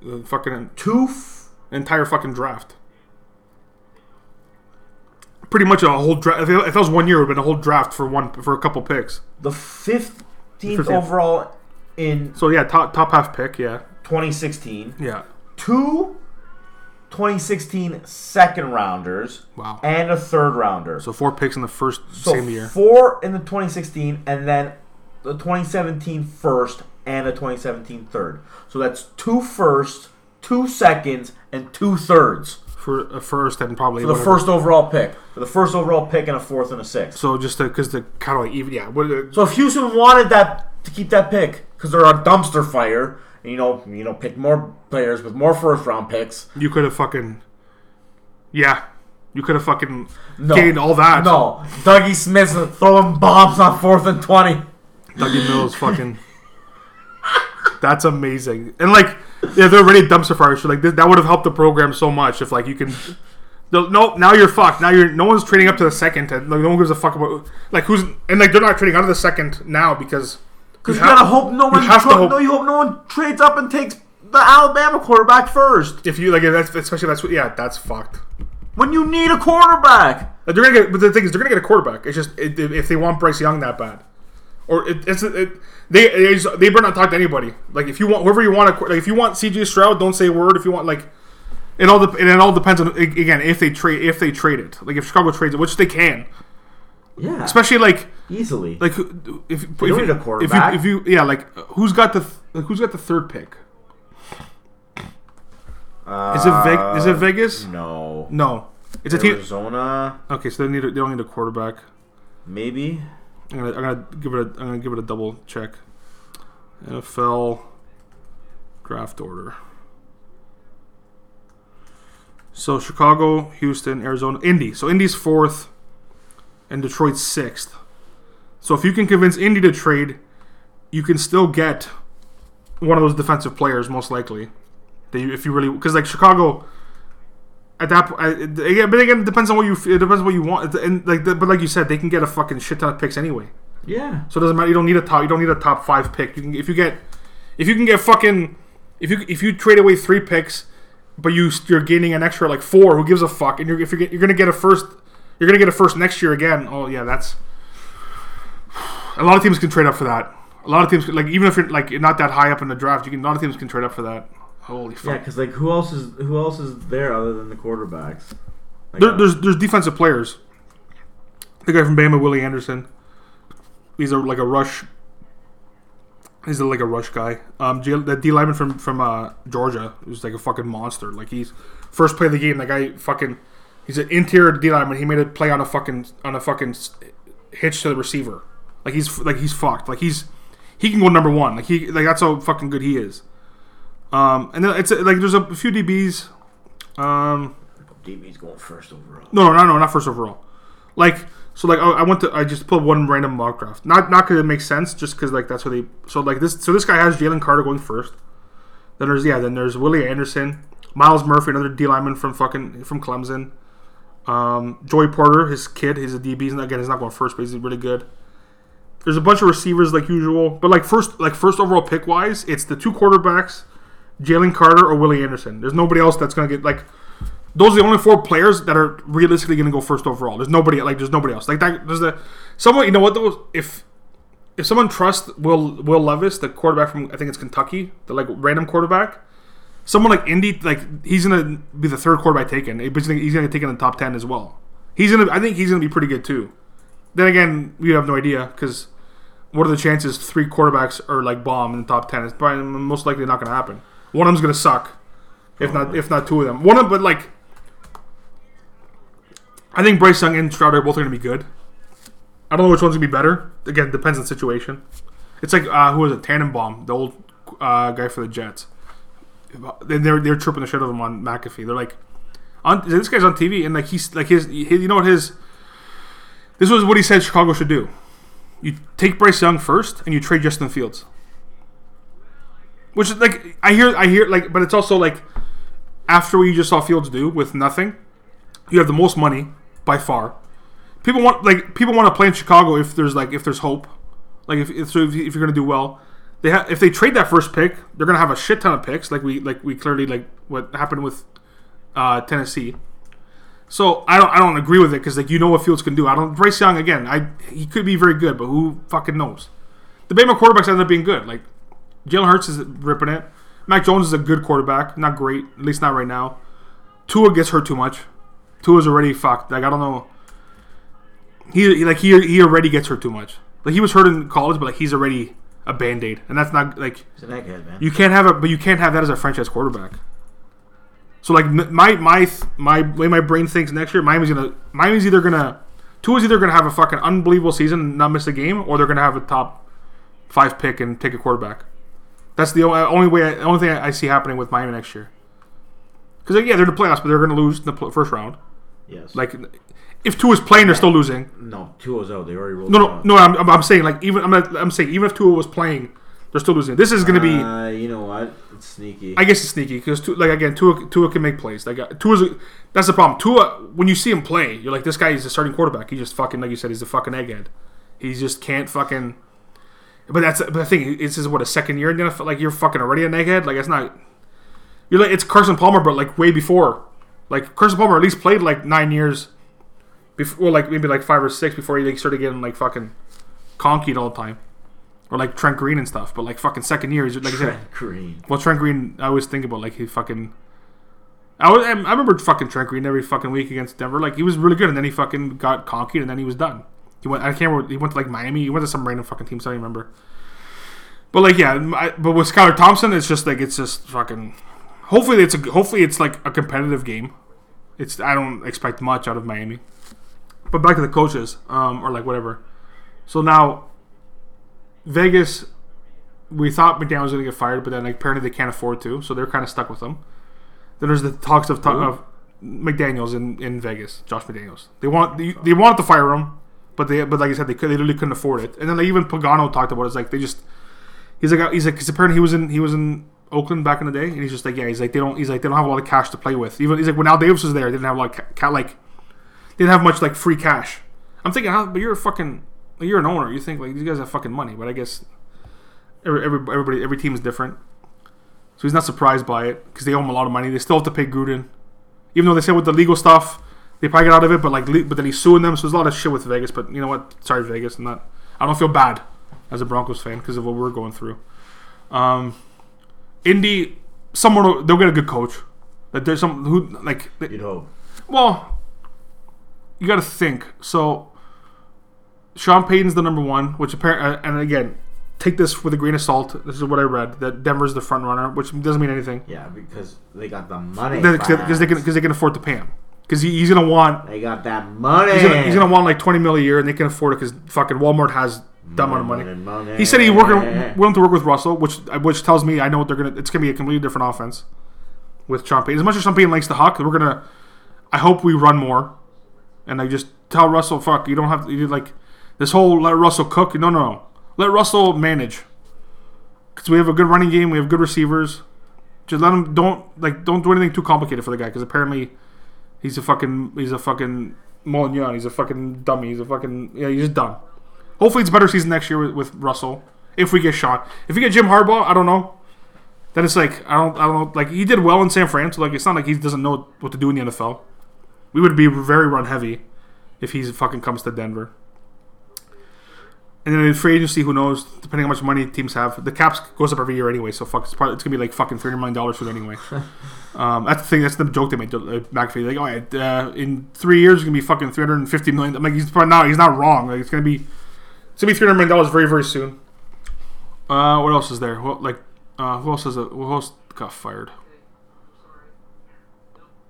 The fucking two. F- entire fucking draft. Pretty much a whole draft. If, it- that was one year, it would have been a whole draft for one for a couple picks. the fifteenth 15th. overall in So yeah, top top half pick. Yeah, 2016. yeah. Two 2016 second rounders Wow. and a third rounder. So four picks in the first So same year. four in the 2016 and then the 2017 first and a 2017 third. So that's two firsts, two seconds, and two thirds for a first and probably for the whatever. first overall pick. For the first overall pick and a fourth and a sixth. So just because the kind of like even yeah. What, uh, So if Houston wanted that to keep that pick because they're a dumpster fire. You know, you know, pick more players with more first round picks. You could have fucking. Yeah. You could have fucking No, gained all that. No, Dougie Smith's throwing bombs on fourth and twenty. Dougie Mills fucking. That's amazing. And like, yeah, they're already dumpster fires. So like, th- that would have helped the program so much if like you can. No, no, now you're fucked. Now you're no one's trading up to the second, and like no one gives a fuck about like who's and like they're not trading out of the second now because Because you, have- gotta hope no one. have to hope- No, you hope no one trades up and takes the Alabama quarterback first if you like that's especially that's what. yeah that's fucked. when you need a quarterback. Like, they're gonna get, but the thing is, they're gonna get a quarterback. It's just it, if if they want Bryce Young that bad, or it, it's it, they just- they better not talk to anybody. Like if you want whoever you want, a, qu- like if you want CJ Stroud, don't say a word. If you want like, it all and it all depends on again if they trade if they trade it. Like if Chicago trades it, which they can, Yeah, especially like easily. like who- if if, don't you, need a if quarterback. you if you yeah like who's got the th- like who's got the third pick? Is it Veg- is it uh, Vegas? No. No, it's a team. Arizona, Okay, so they need a, they don't need a quarterback. maybe. I'm gonna, I'm gonna give it a I'm gonna give it a double check. NFL draft order. So Chicago, Houston, Arizona, Indy. So Indy's fourth, and Detroit's sixth. So if you can convince Indy to trade, you can still get one of those defensive players, most likely. That you, if you really, because like Chicago, at that point, again, but again, it depends on what you. It depends on what you want, and like, but like you said, they can get a fucking shit ton of picks anyway. Yeah. So it doesn't matter. You don't need a top. You don't need a top five pick. You can if you get if you can get fucking if you if you trade away three picks, but you you're gaining an extra like four. Who gives a fuck? And you're if you get, you're gonna get a first. You're gonna get a first next year again. Oh yeah, that's a lot of teams can trade up for that. A lot of teams like even if you're like not that high up in the draft, you can. A lot of teams can trade up for that. Holy fuck! Yeah, because like who else is who else is there other than the quarterbacks? Like, There, uh, there's there's defensive players. The guy from Bama, Willie Anderson. He's a like a rush. He's a, like a rush guy. Um, that D lineman from from uh, Georgia was like a fucking monster. Like he's first play of the game. That guy fucking. He's an interior D lineman. He made a play on a fucking on a fucking hitch to the receiver. Like he's like he's fucked. Like he's he can go number one. Like he like that's how fucking good he is. Um, and then it's like there's a few DBs. Um, DB's going first overall. no, no, no, not first overall. Like, so like I, I went to I just pulled one random mock draft. Not not because it makes sense, just because like that's what they. So like this, so this guy has Jalen Carter going first. Then there's yeah, then there's Willie Anderson, Myles Murphy, another D lineman from fucking from Clemson. Um, Joey Porter, his kid, he's a DB. Not, again, he's not going first, but he's really good. There's a bunch of receivers like usual, but like first like first overall pick wise, it's the two quarterbacks, Jalen Carter or Willie Anderson. There's nobody else that's gonna get like those are the only four players that are realistically to go first overall. There's nobody like there's nobody else like that. There's the someone you know what though if if someone trusts Will Will Levis, the quarterback from I think it's Kentucky, the like random quarterback, someone like Indy like he's to be the third quarterback taken. He's to take in the top ten as well. He's gonna I think he's to be pretty good too. Then again, we have no idea because what are the chances three quarterbacks are like bomb in the top ten? It's probably most likely not going to happen. One of them's going to suck, if not if not two of them. One of but like I think Bryce Young and Stroud are both going to be good. I don't know which one's going to be better. Again, depends on the situation. It's like uh, who was it? Tannenbaum, the old uh, guy for the Jets. They're they're tripping the shit out of him on McAfee. They're like, on, this guy's on TV and like he's like his, his you know what his this was what he said Chicago should do. You take Bryce Young first and you trade Justin Fields. Which is like I hear I hear like but it's also like after what you just saw Fields do with nothing, you have the most money by far. People want like people want to play in Chicago if there's like if there's hope, like if if, so if, you're gonna do well. They ha- if they trade that first pick, they're gonna have a shit ton of picks, like we like we clearly like what happened with uh, Tennessee. So I don't I don't agree with it because like you know what Fields can do. I don't Bryce Young again. I he could be very good, but who fucking knows? The Bama quarterbacks ended up being good. Like Jalen Hurts is ripping it. Mac Jones is a good quarterback, not great, at least not right now. Tua gets hurt too much. Tua's already fucked. Like I don't know. He, he like he he already gets hurt too much. Like he was hurt in college, but like he's already a band aid, and that's not like He's an egghead, man. you can't have it, but you can't have that as a franchise quarterback. So like my my my way my brain thinks next year, Miami's gonna Miami's either gonna Tua's either gonna have a fucking unbelievable season and not miss a game, or they're gonna have a top five pick and take a quarterback. That's the only, only way, I, only thing I see happening with Miami next year. Because yeah, they're in the playoffs, but they're going to lose in the first round. Yes. Like, if Tua's playing, they're still losing. no, Tua's out. They already ruled. No, no, no. I'm, I'm, saying like even I'm, I'm saying even if Tua was playing, they're still losing. This is going to be. Uh, you know what? Sneaky. I guess it's sneaky because like again, Tua Tua can make plays. Like uh, Tua's a, that's the problem. Tua, when you see him play, you're like, this guy is a starting quarterback. He just fucking like you said, he's a fucking egghead. He just can't fucking. But that's but the thing. This is what a second year in the NFL. Like you're fucking already an egghead. Like it's not. You're like it's Carson Palmer, but like way before. Like Carson Palmer at least played like nine years. Before, like maybe like five or six before he like started getting like fucking conkied all the time, or like Trent Green and stuff. But like fucking second year, he's like I said, Trent Green. well, Trent Green, I always think about like he fucking. I was, I remember fucking Trent Green every fucking week against Denver. Like he was really good, and then he fucking got conky, and then he was done. He went. I can't remember. He went to like Miami. He went to some random fucking team. So I don't remember. But like yeah, I, but with Skylar Thompson, it's just like it's just fucking. Hopefully it's a hopefully it's like a competitive game. It's I don't expect much out of Miami. But back to the coaches, um, or like whatever. So now, Vegas we thought McDaniel was going to get fired, but then like, apparently they can't afford to, so they're kind of stuck with him. Then there's the talks of, of McDaniels in, in Vegas, Josh McDaniels. They want they, they wanted to fire him, but they but like I said they could they literally couldn't afford it. And then like, even Pagano talked about it. It's like they just he's like he's like 'cause apparently he was in he was in Oakland back in the day, and he's just like yeah he's like they don't he's like they don't have a lot of cash to play with. Even he's like when Al Davis was there, they didn't have a lot of ca- ca- like they didn't have much like free cash. I'm thinking, how, but you're a fucking like, you're an owner. You think like these guys have fucking money, but I guess every, every everybody every team is different. So he's not surprised by it because they owe him a lot of money. They still have to pay Gruden, even though they said with the legal stuff they probably get out of it. But like, le- but then he's suing them, so there's a lot of shit with Vegas. But you know what? Sorry, Vegas. I'm not. I don't feel bad as a Broncos fan because of what we're going through. Um, Indy, someone they'll get a good coach. That there's some who like they- you know. well, you got to think. So, Sean Payton's the number one, which apparently, uh, and again, take this with a grain of salt. This is what I read that Denver's the front runner, which doesn't mean anything Yeah, because they got the money. because they can because they can afford to pay him because he, he's gonna want They got that money. he's gonna, he's gonna want like twenty mil a year and they can afford it because fucking Walmart has that amount of money. Money. He said he's working willing to work with Russell, which uh, which tells me I know what they're gonna it's gonna be a completely different offense with Sean Payton. As much as Sean Payton likes the huck, we're gonna I hope we run more, and I just tell Russell, fuck, you don't have to you like this whole let Russell cook. No, no, no, let Russell manage because we have a good running game, we have good receivers. Just let him don't like don't do anything too complicated for the guy because apparently he's a fucking he's a fucking Molignon. He's a fucking dummy. He's a fucking yeah. He's just done. Hopefully, it's a better season next year with, with Russell. If we get shot, if we get Jim Harbaugh, I don't know. Then it's like I don't I don't know. Like he did well in San Fran, so like it's not like he doesn't know what to do in the NFL. We would be very run heavy if he fucking comes to Denver. And then in free agency, who knows? Depending on how much money teams have, the caps goes up every year anyway. So fuck, it's, probably, it's gonna be like fucking three hundred million dollars for it anyway. um, that's the thing. That's the joke they made. Uh, McAfee, like, oh, yeah, uh, in three years, it's gonna be fucking three hundred and fifty million. I'm like, he's probably not. He's not wrong. Like, it's gonna be, it's gonna be three hundred million dollars very, very soon. Uh, what else is there? What like, uh, who else is a, who else got fired?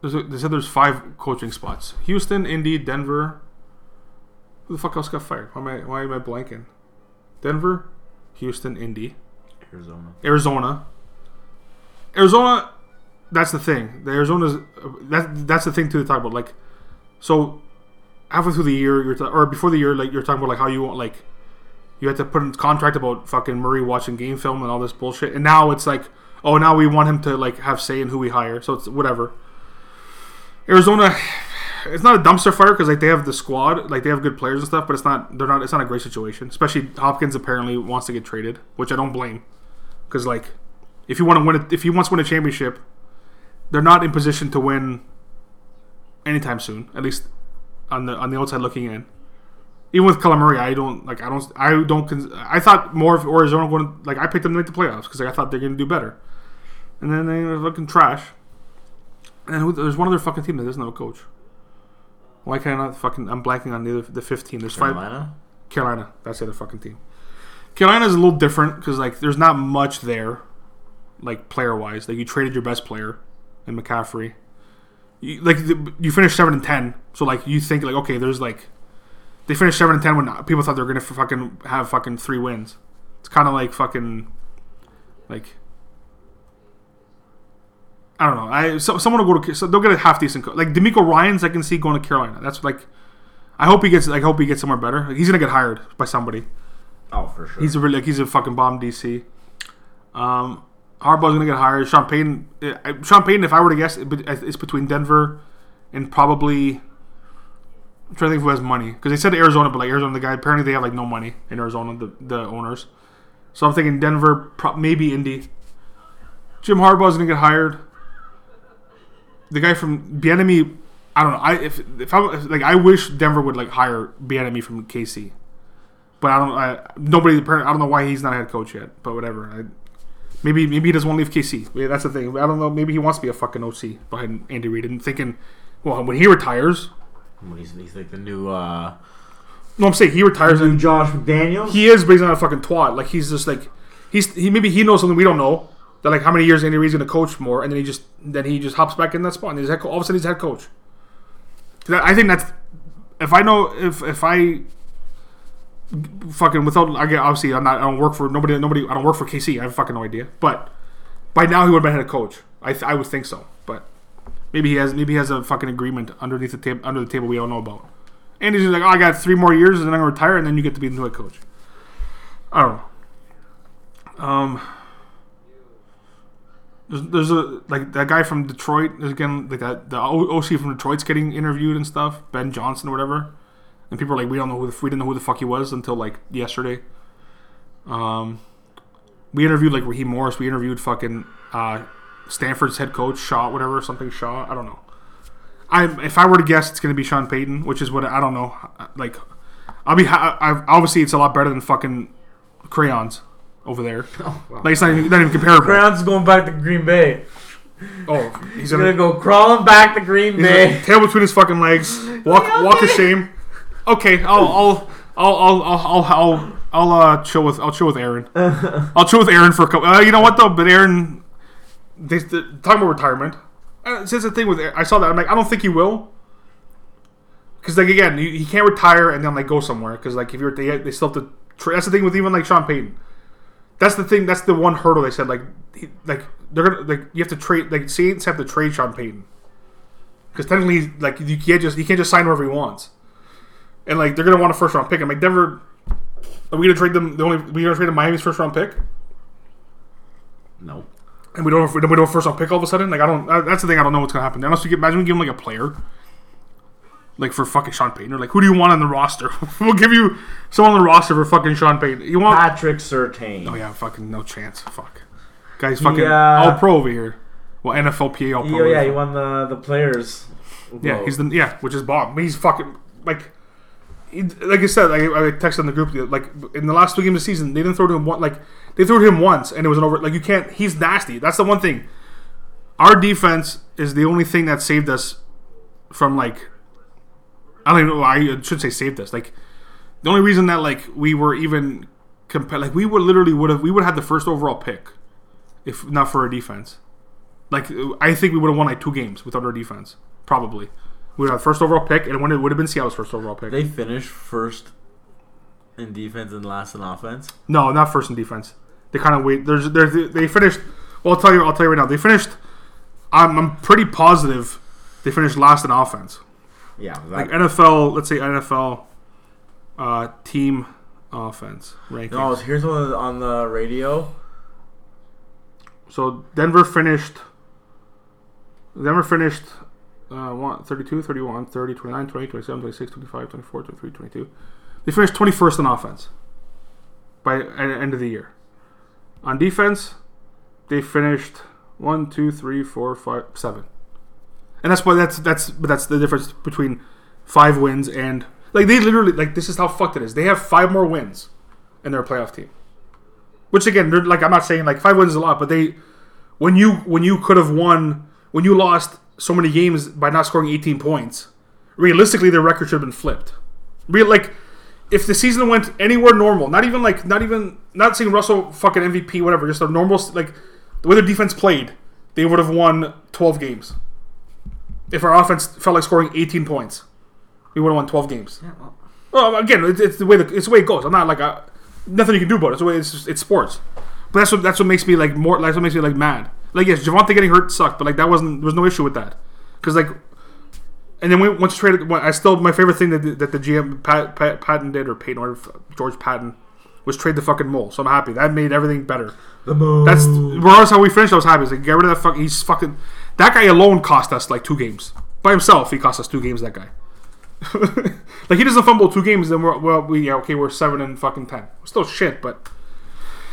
There's a, they said there's five coaching spots: Houston, Indy, Denver. Who the fuck else got fired? Why am I why am I blanking? Denver, Houston, Indy, Arizona. Arizona. Arizona, that's the thing. The Arizona's that that's the thing to talk about. Like, so halfway through the year, you're or before the year, like you're talking about like how you want like you had to put in contract about fucking Murray watching game film and all this bullshit, and now it's like, oh, now we want him to like have say in who we hire. So it's whatever. Arizona, it's not a dumpster fire because like they have the squad, like they have good players and stuff, but it's not they're not it's not a great situation. Especially Hopkins apparently wants to get traded, which I don't blame, because like if you want to win it, if he wants to win a championship, they're not in position to win anytime soon. At least on the on the outside looking in. Even with Calamari, I don't like. I don't. I don't. I thought more of Arizona going like I picked them to make the playoffs because like, I thought they're going to do better, and then they were looking trash. And there's one other fucking team that doesn't have a coach. Why can't I not fucking? I'm blanking on the the fifth team. There's five. Carolina. Carolina. That's the other fucking team. Carolina is a little different because like there's not much there, like player wise. Like you traded your best player in McCaffrey. You, like the, you finished seven and ten, so like you think like okay, there's like they finished seven and ten when people thought they were gonna fucking have fucking three wins. It's kind of like fucking, like. I don't know. I so, someone will go to so they'll get a half decent coach. Like DeMeco Ryans, I can see going to Carolina. That's like, I hope he gets. I hope he gets somewhere better. Like, he's gonna get hired by somebody. Oh, for sure. He's a really like he's a fucking bomb DC. Um, Harbaugh's gonna get hired. Sean Payton. Uh, Sean Payton, if I were to guess, it's between Denver and probably. I'm trying to think who has money because they said Arizona, but like Arizona, the guy apparently they have like no money in Arizona, the the owners. So I'm thinking Denver, pro- maybe Indy. Jim Harbaugh's gonna get hired. The guy from Bieniemy, I don't know. I if if I if, like I wish Denver would like hire Bieniemy from KC, but I don't. I nobody. apparently- I don't know why he's not a head coach yet. But whatever. I, maybe maybe he doesn't want to leave KC. Yeah, that's the thing. I don't know. Maybe he wants to be a fucking OC behind Andy Reid and thinking, well, when he retires, When he's, he's like the new, uh, no, I'm saying he retires new and Josh McDaniels. he is, but he's not a fucking twat. Like he's just like he's he maybe he knows something we don't know. That like how many years Andy Reid's gonna coach more, and then he just then he just hops back in that spot. And he's head co- all of a sudden he's head coach. I think that's if I know if if I fucking without I get obviously I'm not I don't work for nobody nobody I don't work for KC. I have fucking no idea. But by now he would have been head coach. I th- I would think so. But maybe he has maybe he has a fucking agreement underneath the table under the table we don't know about. And he's like, oh, I got three more years and then I'm gonna retire and then you get to be the new head coach. I don't know. Um, there's, there's a like that guy from Detroit. There's again like that the OC from Detroit's getting interviewed and stuff. Ben Johnson or whatever. And people are like, we don't know who the, we didn't know who the fuck he was until like yesterday. Um, we interviewed like Raheem Morris. We interviewed fucking uh, Stanford's head coach Shaw, whatever something Shaw. I don't know. I if I were to guess, it's gonna be Sean Payton, which is what I don't know. Like, I'll be. I, obviously, it's a lot better than fucking crayons over there. Like it's not even, not even comparable. Brown's going back to Green Bay. Oh, he's He's gonna, gonna go crawling back to Green Bay. gonna tail between his fucking legs. Walk, walk of shame. Okay, I'll, I'll, I'll, I'll, I'll, I'll, I'll uh, chill with, I'll chill with Aaron. I'll chill with Aaron for a couple. Uh, you know what though? But Aaron, they, they talking about retirement. Uh, it's just the thing with I saw that. I'm like, I don't think he will. Because like again, he, he can't retire and then like go somewhere. Because like if you're they, they still have to. Tra- that's the thing with even like Sean Payton. That's the thing. That's the one hurdle they said. Like, he, like they're gonna like you have to trade. Like Saints have to trade Sean Payton because technically, like you can't just you can't just sign wherever he wants. And like they're gonna want a first round pick. I'm like never. Are we gonna trade them? The only we gonna trade them Miami's first round pick, No. and we don't we don't we don't have a first round pick all of a sudden. Like I don't. That's the thing. I don't know what's gonna happen. Unless we get imagine we give him like a player. Like for fucking Sean Payton, or like who do you want on the roster? we'll give you someone on the roster for fucking Sean Payton. You want? Patrick Surtain. Oh yeah, fucking no chance. Fuck, guys, fucking uh, all pro over here. Well, NFLPA all pro. Oh, yeah, he won the the players. Yeah, vote. he's the yeah, which is bomb. He's fucking like, he, like I said, like, I texted in the group like in the last two games of the season, they didn't throw to him one like they threw to him once and it was an over. Like you can't. He's nasty. That's the one thing. Our defense is the only thing that saved us from like. I don't even know. I should say saved us. Like the only reason that like we were even compared, like we would literally would have we would have had the first overall pick if not for our defense. Like I think we would have won like two games without our defense. Probably. We would have first overall pick, and when it would have been Seattle's first overall pick. They finished first in defense and last in offense. no, not first in defense. They kind of wait. There's, there's, they finished. Well, I'll tell you. I'll tell you right now. They finished. I'm, I'm pretty positive they finished last in offense. Yeah, that, Like NFL, let's say NFL uh, team offense rankings. no. Here's one on the radio. So Denver finished. Denver finished uh, one, 32, 31, 30, 29, 20, 27, 26, 25, 24, 23, 22. They finished 21st in offense by the end of the year. On defense, they finished 1, 2, 3, 4, 5, 7. And that's why that's that's but that's the difference between five wins and like they literally like this is how fucked it is. They have five more wins in their playoff team. Which again, they're, like I'm not saying like five wins is a lot, but they when you when you could have won when you lost so many games by not scoring 18 points, realistically their record should have been flipped. Real like if the season went anywhere normal, not even like not even not seeing Russell fucking MVP whatever, just a normal like the way their defense played, they would have won 12 games. If our offense felt like scoring 18 points, we would have won 12 games. Well, again, it's, it's the way the, it's the way it goes. I'm not like a, nothing you can do about it. It's the way it's just, it's sports. But that's what that's what makes me like more. That's what makes me like mad. Like yes, Javonte getting hurt sucked, but like that wasn't there was no issue with that because like. And then we once traded. I still my favorite thing that the, that the GM Pat, Pat, Patton did or Peyton or George Patton was trade the fucking mole. So I'm happy that made everything better. The moon. That's regardless how we finished. I was happy. It's like get rid of that fuck. He's fucking. That guy alone cost us like two games by himself. He cost us two games. That guy. like he doesn't fumble two games, then we're well, we yeah, okay, we're seven and fucking ten. We're Still shit, but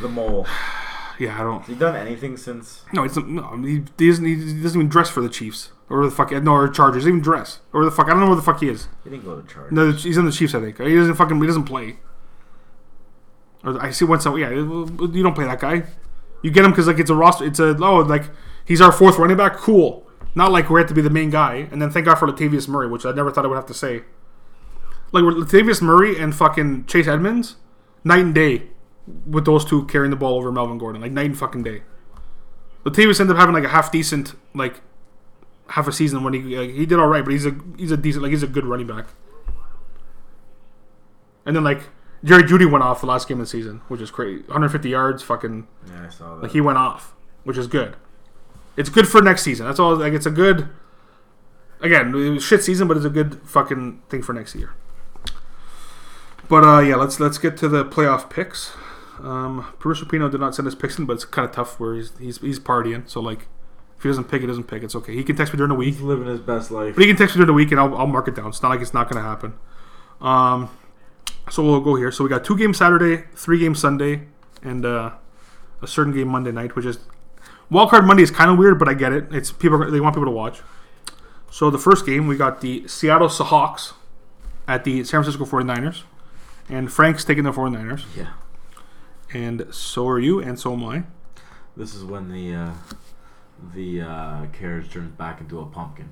the mole. yeah, I don't. Has he done anything since? No, it's no. He, he doesn't. He doesn't even dress for the Chiefs or the fuck no or Chargers. Even dress or the fuck. I don't know where the fuck he is. He didn't go to church. No, he's in the Chiefs. I think he doesn't fucking. He doesn't play. Or I see once. So yeah, you don't play that guy. You get him because like it's a roster. It's a oh like he's our fourth running back. Cool. Not like we have to be the main guy. And then thank God for Latavius Murray, which I never thought I would have to say. Like with Latavius Murray and fucking Chase Edmonds, night and day with those two carrying the ball over Melvin Gordon, like night and fucking day. Latavius ended up having like a half decent like half a season when he like, he did all right, but he's a he's a decent like he's a good running back. And then like Jerry Jeudy went off the last game of the season, which is crazy. 150 yards, fucking Yeah, I saw that. like he went off, which is good. It's good for next season. That's all. Like it's a good. Again, it was shit season, but it's a good fucking thing for next year. But uh, yeah, let's let's get to the playoff picks. Um, Bruce Pino did not send his picks in, but it's kind of tough where he's, he's he's partying. So like, if he doesn't pick, he doesn't pick. It's okay. He can text me during the week. He's living his best life. But he can text me during the week and I'll, I'll mark it down. It's not like it's not going to happen. Um, so we'll go here. So we got two games Saturday, three games Sunday, and uh, a certain game Monday night, which is Wildcard Monday is kind of weird, but I get it. It's people they want people to watch. So the first game we got the Seattle Seahawks at the San Francisco 49ers, and Frank's taking the 49ers, Yeah. and so are you, and so am I. This is when the uh, the uh, carriage turns back into a pumpkin.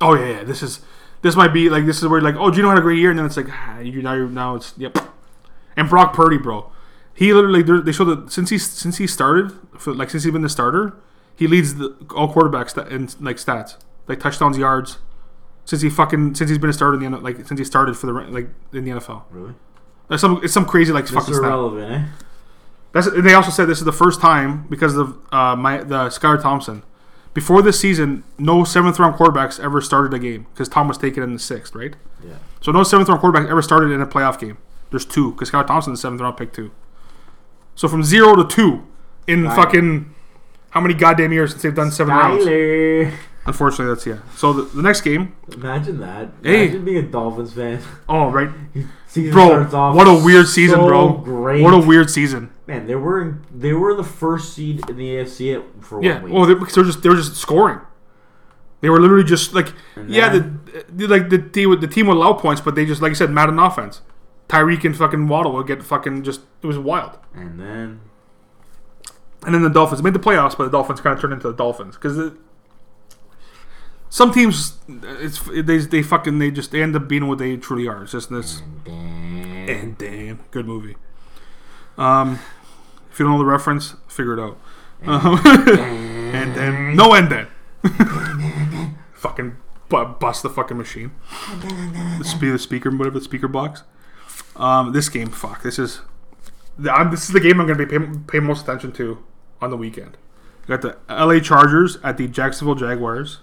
Oh yeah, yeah. This is this might be like this is where like oh Geno had a great year and then it's like ah, you now you're now it's yep. And Brock Purdy, bro, he literally they're- show that since he since he started for like since he's been the starter, he leads the, all quarterbacks in like stats like touchdowns, yards. Since he fucking since he's been a starter in the like since he started for the like in the NFL, Really? Some it's some crazy like fucking Mr. stat. Irrelevant, eh? That's and they also said this is the first time because of uh, my the Skylar Thompson. Before this season, no seventh round quarterbacks ever started a game because Tom was taken in the sixth, right? Yeah. So no seventh round quarterback ever started in a playoff game. There's two because Skylar Thompson is the seventh round pick too. So from zero to two in fucking how many goddamn years since they've done seven rounds? Unfortunately, that's yeah. So the, the next game, Imagine that. Hey. Imagine being a Dolphins fan. oh right, Season bro, starts off what a weird season, so bro. Great. What a weird season. man. They were in, they were the first seed in the AFC at- for Yeah, one week. well, they, because they were just they were just scoring. They were literally just like, And yeah, the, the like the team would the team would allow points, but they just like I said, Madden offense. Tyreek and fucking Waddle would get fucking just it was wild. and then And then the Dolphins made the playoffs, but the Dolphins kind of turned into the Dolphins because some teams it's they they fucking they just they end up being what they truly are. It's just this then and damn good movie. Um, if you don't know the reference, figure it out. Um, and then no and then fucking bust the fucking machine. The, spe- the speaker, whatever the speaker box. Um, this game, fuck. This is the, I'm, this is the game I'm going to be paying, paying most attention to on the weekend. We got the L.A. Chargers at the Jacksonville Jaguars.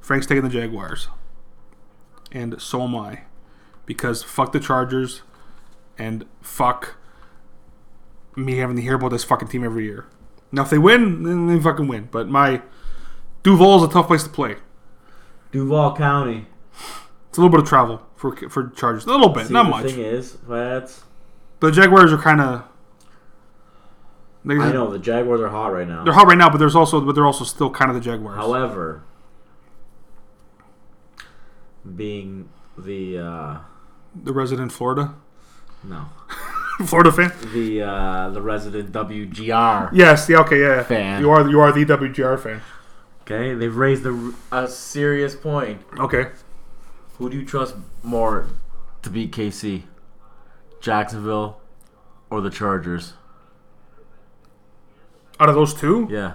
Frank's taking the Jaguars, and so am I, because fuck the Chargers, and fuck me having to hear about this fucking team every year. Now, if they win, then they fucking win. But my Duval is a tough place to play. Duval County. It's a little bit of travel for for Chargers. A little bit, See, not the much. thing is, that's But the Jaguars are kind of. I know the Jaguars are hot right now. They're hot right now, but there's also but they're also still kind of the Jaguars. However, being the uh, the resident Florida no Florida fan. the uh, the resident WGR. Yes. the Okay. Yeah. Fan. You are you are the WGR fan. Okay, they've raised a, a serious point. Okay. Who do you trust more to beat KC? Jacksonville or the Chargers? Out of those two, Yeah,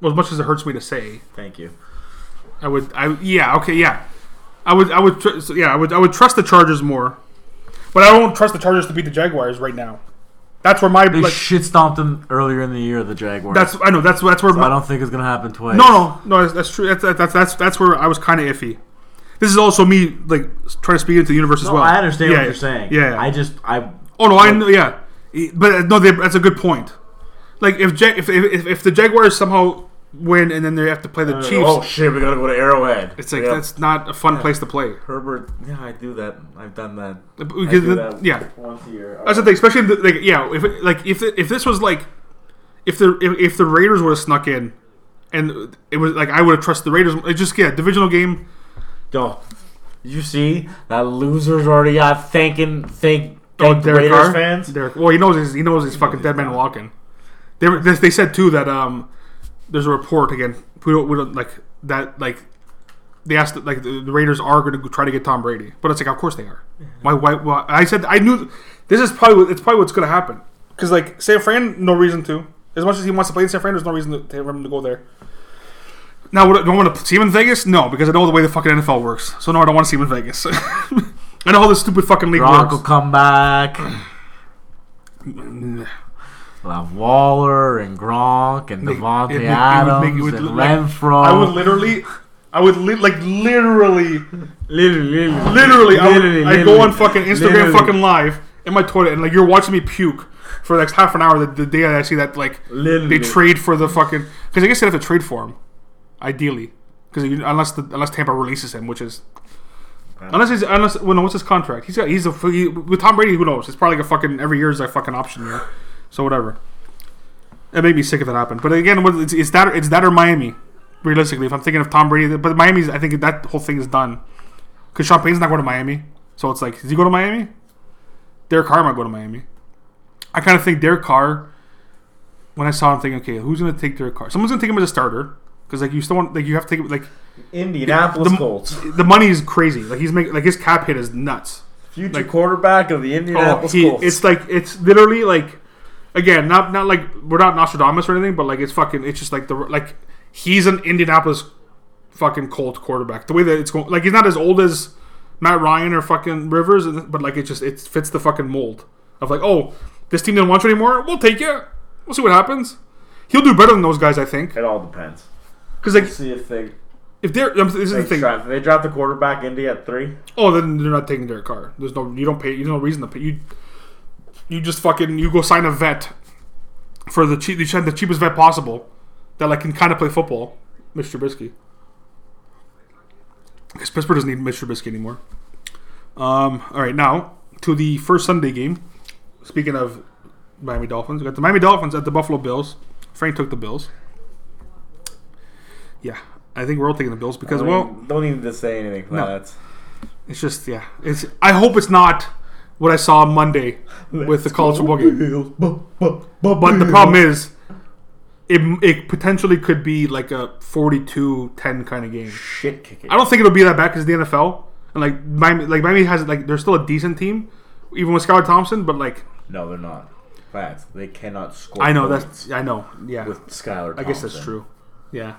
well, as much as it hurts me to say, thank you. I would. I yeah. Okay. Yeah. I would. I would. Tr- so, yeah. I would. I would trust the Chargers more. But I don't trust the Chargers to beat the Jaguars right now. That's where my They like, shit stomped them earlier in the year. The Jaguars. that's I know that's that's where my, I don't think it's gonna happen twice. no no no that's, that's true that's, that's that's that's where I was kind of iffy. This is also me like trying to speak into the universe as No, well. I understand Yeah, what you're saying. Yeah, yeah. I just I Oh no, I know. Yeah, but uh, no, they, that's a good point. Like if, Jag- if if if the Jaguars somehow win and then they have to play the Chiefs, Oh shit, we gotta go to Arrowhead. it's like Yep. that's not a fun place to play. Herbert. Yeah, I do that. I've done that. I Because do that yeah, once a year. that's the thing. Especially the, like yeah, if it, like if it, if this was like if the if, if the Raiders would have snuck in and it was like I would have trusted the Raiders. It just yeah, divisional game. Yo, you see that losers already got thanking thank, Oh, thank the Derek Raiders Carr? fans. Derek, well, he knows he's, he knows he's fucking dead man walking. They, were, they they said too that um there's a report again. We don't, we don't like that like they asked like the, the Raiders are going to try to get Tom Brady, but it's like of course they are. Why why, why I said I knew this is probably it's probably what's going to happen because like San Fran no reason to as much as he wants to play in San Fran there's no reason to, to him to go there. Now, do I want to see him in Vegas? No, because I know the way the fucking NFL works. So no, I don't want to see him in Vegas. I know how this stupid fucking league Gronk will come back. We'll have Waller and Gronk and Make- Davante it- it would Adams make- it would and look like- Renfrow. I would literally, I would li- like literally, literally, literally, I would, Literally, I go on fucking Instagram Literally. fucking live in my toilet and like you're watching me puke for the next half an hour. The, the day I see that like Literally. they trade for the fucking because I guess they have to trade for him, ideally, because unless the unless Tampa releases him, which is. Unless he's unless well, no, what's his contract? He's got he's a he, with Tom Brady. Who knows? It's probably like a fucking every year is a fucking option year, so whatever. It made me sick if that happened. But again, what- it's, it's that it's that or Miami. Realistically, if I'm thinking of Tom Brady, but Miami's, I think that whole thing is done. Because Sean Payton's not going to Miami, so it's like, does he go to Miami? Derek Carr might go to Miami. I kind of think Derek Carr. When I saw him, thinking, okay, who's going to take Derek Carr? Someone's going to take him as a starter because like you still want like you have to take it like Indianapolis the, Colts, the money is crazy. Like he's making like his cap hit is nuts. future like- quarterback of the Oh, Indianapolis he, Colts. it's like it's literally like again, not not like we're not Nostradamus or anything, but like it's fucking it's just like the like he's an Indianapolis fucking Colt quarterback. The way that it's going, like he's not as old as Matt Ryan or fucking Rivers, but like it just it fits the fucking mold of like oh this team didn't want you anymore. We'll take you. We'll see what happens. He'll do better than those guys, I think, it all depends. Because like See if they if they're this is they the thing. draft. They draft the quarterback Indy at three. Oh, then they're not taking Derek Carr. There's no you don't pay. There's no reason to pay. You you just fucking you go sign a vet for the cheap. You sign the cheapest vet possible that like can kind of play football. Mitch Trubisky. Because Pittsburgh doesn't need Mitch Trubisky anymore. Um. All right, now to the first Sunday game. Speaking of Miami Dolphins, we got the Miami Dolphins at the Buffalo Bills. Frank took the Bills. Yeah, I think we're all taking the Bills because well. don't need to say anything. No. That's It's just yeah. It's. I hope it's not what I saw on Monday with the college football game. But the problem is, it, it potentially could be like a 42-10 kind of game. shit kicking. I don't think it'll be that bad because the NFL and like Miami, like Miami has like they're still a decent team, even with Skylar Thompson. But like No, they're not. Facts. They cannot score. I know that's I know yeah. with Skylar. I guess that's true. Yeah,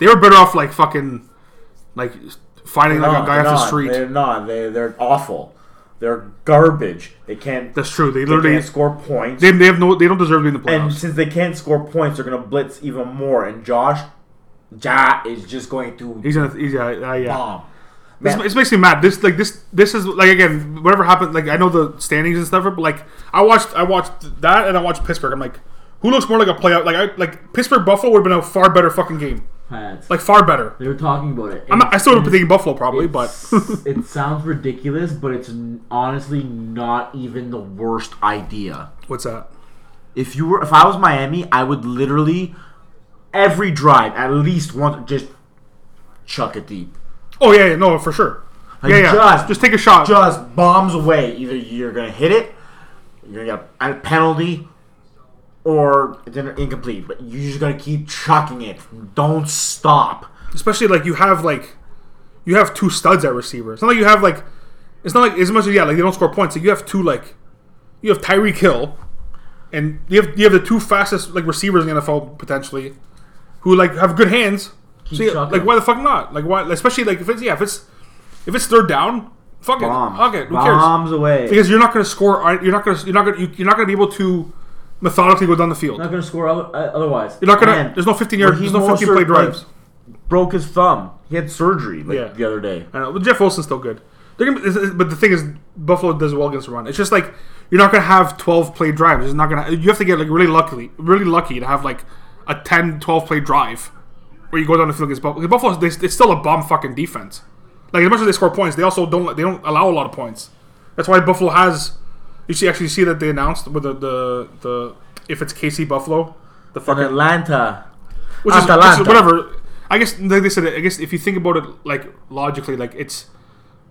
they were better off like fucking like finding like a guy off the street. They're not. They they're awful. They're garbage. They can't. That's true. They They literally can't score points. they, they have no they don't deserve to be in the playoffs. and since they can't score points, they're gonna blitz even more. And Josh, Ja is just going to He's gonna he's yeah uh, yeah. bomb. This, Man, makes me mad. This like this this is like again whatever happened. Like I know the standings and stuff, but like I watched I watched that and I watched Pittsburgh. I'm like, who looks more like a playoff? Like I like Pittsburgh Buffalo would have been a far better fucking game. Pats. Like far better. they were talking about it. I'm not, I still would have thinking Buffalo probably, but it sounds ridiculous, but it's n- honestly not even the worst idea. what's that? if you were, if I was Miami, I would literally every drive at least once just chuck it deep. Oh yeah, yeah no for sure. Like, yeah, yeah. just- Just, take a shot. Just bombs away. Either you're gonna hit it, you're gonna get a penalty, or it's in- incomplete. But you're just gotta keep chucking it. Don't stop. Especially like you have like you have two studs at receiver. It's not like you have like it's not like as much as yeah like they don't score points. Like you have two like you have Tyreek Hill and you have you have the two fastest like receivers in the NFL potentially who like have good hands. Keep So, yeah, like why the fuck not? Like why? Especially like if it's yeah if it's if it's third down, Fuck Bombs. it. Fuck it. Who cares? Bombs away. Because you're not going to score. You're not going to. You're not going. to You're not going to be able to methodically go down the field. not going to score other, uh, otherwise. You're not going to. There's no 15 yard. Raheem There's no 15 play Mostert, like, drives. broke his thumb. He had surgery like Yeah. the other day. I know, but Jeff Wilson's still good. They're gonna, be- but the thing is, Buffalo does well against the run. It's just like you're not gonna have 12 play drives. It's not gonna. You have to get like really lucky, really lucky to have like a 10, 12 play drive where you go down the field against Buffalo. Because Buffalo, they, it's still a bomb fucking defense. Like as much as they score points, they also don't. They don't allow a lot of points. That's why Buffalo has. You see, actually, see that they announced with the the, the if it's KC Buffalo, the fucking Atlanta. which is, which is whatever. I guess like they said, I guess if you think about it like logically, like it's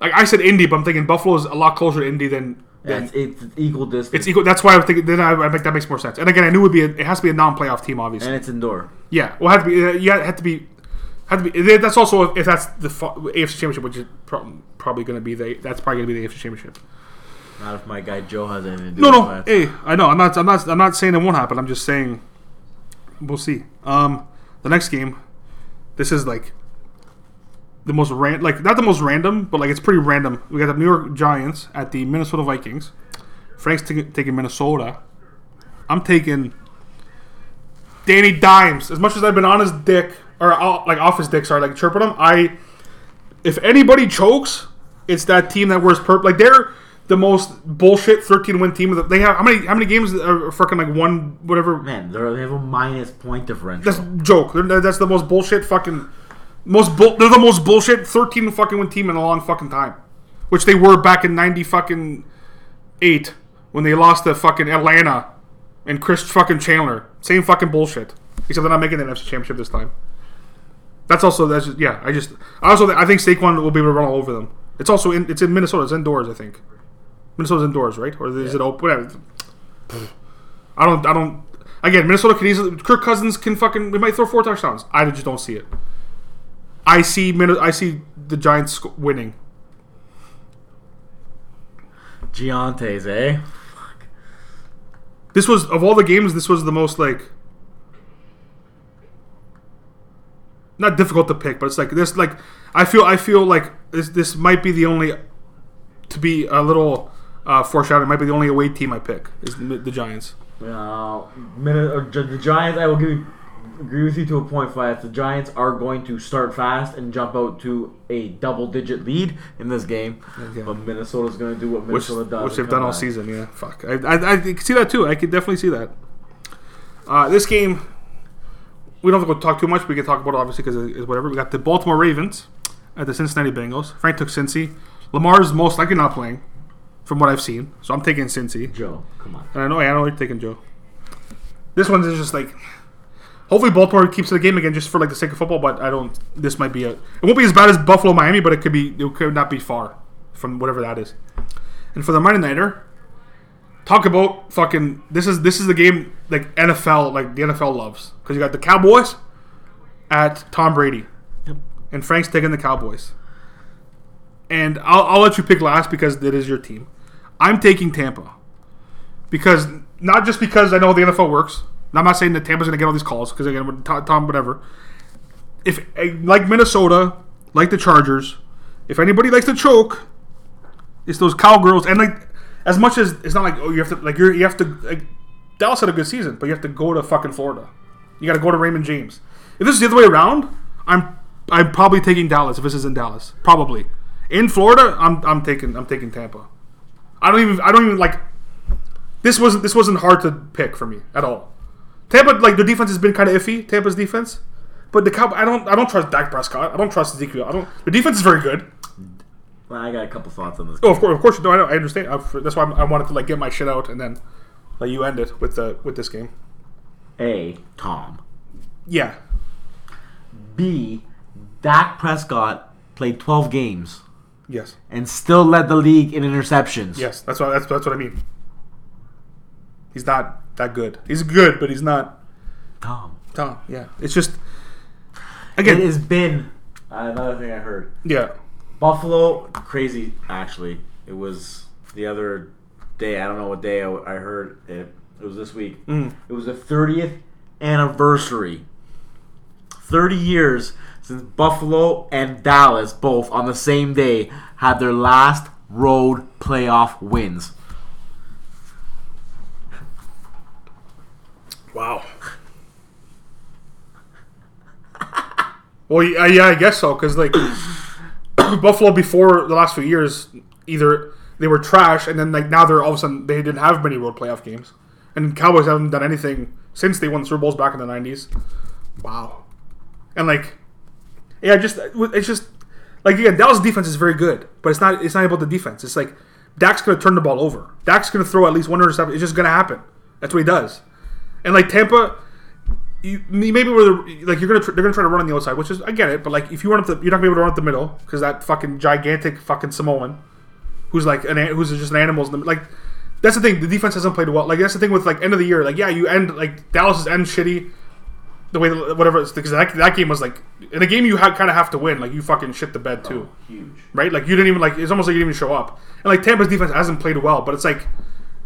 like I said Indy, but I'm thinking Buffalo is a lot closer to Indy than, Yeah, it's, it's equal distance. it's equal. That's why I'm thinking. Then I, I think that makes more sense. And again, I knew it would be. A, it has to be a non-playoff team, obviously. and it's indoor. yeah, well, it had to be. Uh, yeah, it had to be. Had to be. That's also if that's the AFC Championship, which is probably going to be the. That's probably going to be the AFC Championship. Not if my guy Joe has anything to do No, no. that. Hey, I know. I'm not. I'm not. I'm not saying it won't happen. I'm just saying we'll see. Um, the next game. This is like the most ran like not the most random, but like it's pretty random. We got the New York Giants at the Minnesota Vikings. Frank's t- taking Minnesota. I'm taking Danny Dimes. As much as I've been on his dick or uh, like off his dick, sorry, like chirping him. I if anybody chokes, it's that team that wears purple. Like they're the most bullshit 13 win team. They have how many how many games are fucking like one whatever. Man, they're, they have a minus point differential. That's joke. They're- That's the most bullshit fucking most bull. They're the most bullshit 13 fucking win team in a long fucking time, which they were back in 90 fucking eight when they lost to fucking Atlanta and Chris fucking Chandler. Same fucking bullshit. Except they're not making the NFC Championship this time. That's also that's just, yeah. I just I also I think Saquon will be able to run all over them. It's also in it's in Minnesota. It's indoors. I think Minnesota's indoors, right? Or is it open? Whatever. I don't. I don't. Again, Minnesota can easily. Kirk Cousins can fucking. We might throw four touchdowns. I just don't see it. I see. I see the Giants winning. Giantes, eh? This was of all the games. This was the most like. Not difficult to pick, but it's like this. Like I feel. I feel like this. This might be the only. To be a little uh, foreshadowing, might be the only away team I pick is the the Giants. Uh, Gi- the Giants, I will give you, agree with you to a point, Five. The Giants are going to start fast and jump out to a double-digit lead in this game, Okay. but Minnesota's going to do what which, Minnesota does. which they've done all back. season. Yeah, fuck. I, I, I can see that too. I could definitely see that. Uh, this game, we don't have to go talk too much. We can talk about it obviously because it's whatever. We got the Baltimore Ravens at the Cincinnati Bengals. Frank took Cincy. Lamar's most likely not playing, from what I've seen. So I'm taking Cincy. Joe, come on. And I know, I know you're taking Joe. This one's just like, hopefully Baltimore keeps the game again just for like the sake of football. But I don't. This might be a. It won't be as bad as Buffalo Miami, but it could be. It could not be far from whatever that is. And for the Monday nighter, talk about fucking. This is this is the game like NFL like the NFL loves because you got the Cowboys at Tom Brady, and Frank's taking the Cowboys. And I'll, I'll let you pick last because it is your team. I'm taking Tampa because not just because I know the NFL works. I'm not saying that Tampa's going to get all these calls because again, Tom, whatever. If eh, like Minnesota, like the Chargers, if anybody likes to choke, it's those cowgirls. And like, as much as it's not like oh you have to like you're you have to like Dallas had a good season, but you have to go to fucking Florida. You got to go to Raymond James. If this is the other way around, I'm I'm probably taking Dallas. If this is in Dallas, probably in Florida, I'm I'm taking I'm taking Tampa. I don't even I don't even like this wasn't this wasn't hard to pick for me at all. Tampa like their defense has been kind of iffy. Tampa's defense, but the Cow I don't I don't trust Dak Prescott. I don't trust Ezekiel. I don't. The defense is very good. Well, I got a couple thoughts on this. Oh, of course, of course. No, I know. I understand. Uh, I, that's why I wanted to like get my shit out and then let you end it with the with this game. A. Tom. Yeah, B. Dak Prescott played 12 games yes, and still led the league in interceptions. yes. That's what that's that's what I mean. He's not that good. He's good, but he's not Tom. Tom. Yeah, it's just It again. has been another thing I heard. yeah, Buffalo, crazy. Actually, it was the other day. I don't know what day I, I heard it. It was this week. Mm. It was the 30th anniversary. 30 years since Buffalo and Dallas both on the same day had their last road playoff wins. Wow. well, yeah, yeah, I guess so. Because like Buffalo before the last few years, either they were trash, and then like now they're all of a sudden they didn't have many road playoff games, and Cowboys haven't done anything since they won Super Bowls back in the '90s. Wow. And like, yeah, just it's just like again, Dallas defense is very good, but it's not it's not about the defense. It's like Dak's gonna turn the ball over. Dak's gonna throw at least one interception. It's just gonna happen. That's what he does. And like Tampa, you maybe where the, like you're gonna tr- they're gonna try to run on the outside, which is I get it, but like if you run up the you're not gonna be able to run up the middle because that fucking gigantic fucking Samoan, who's like an who's just an animal. The, like that's the thing. The defense hasn't played well. Like that's the thing with like end of the year. Like yeah, you end like Dallas's end shitty. The way that, whatever it's because that, that game was like in a game you ha- kind of have to win. Like you fucking shit the bed too oh, Huge. right? Like you didn't even like it's almost like you didn't even show up. And like Tampa's defense hasn't played well, but it's like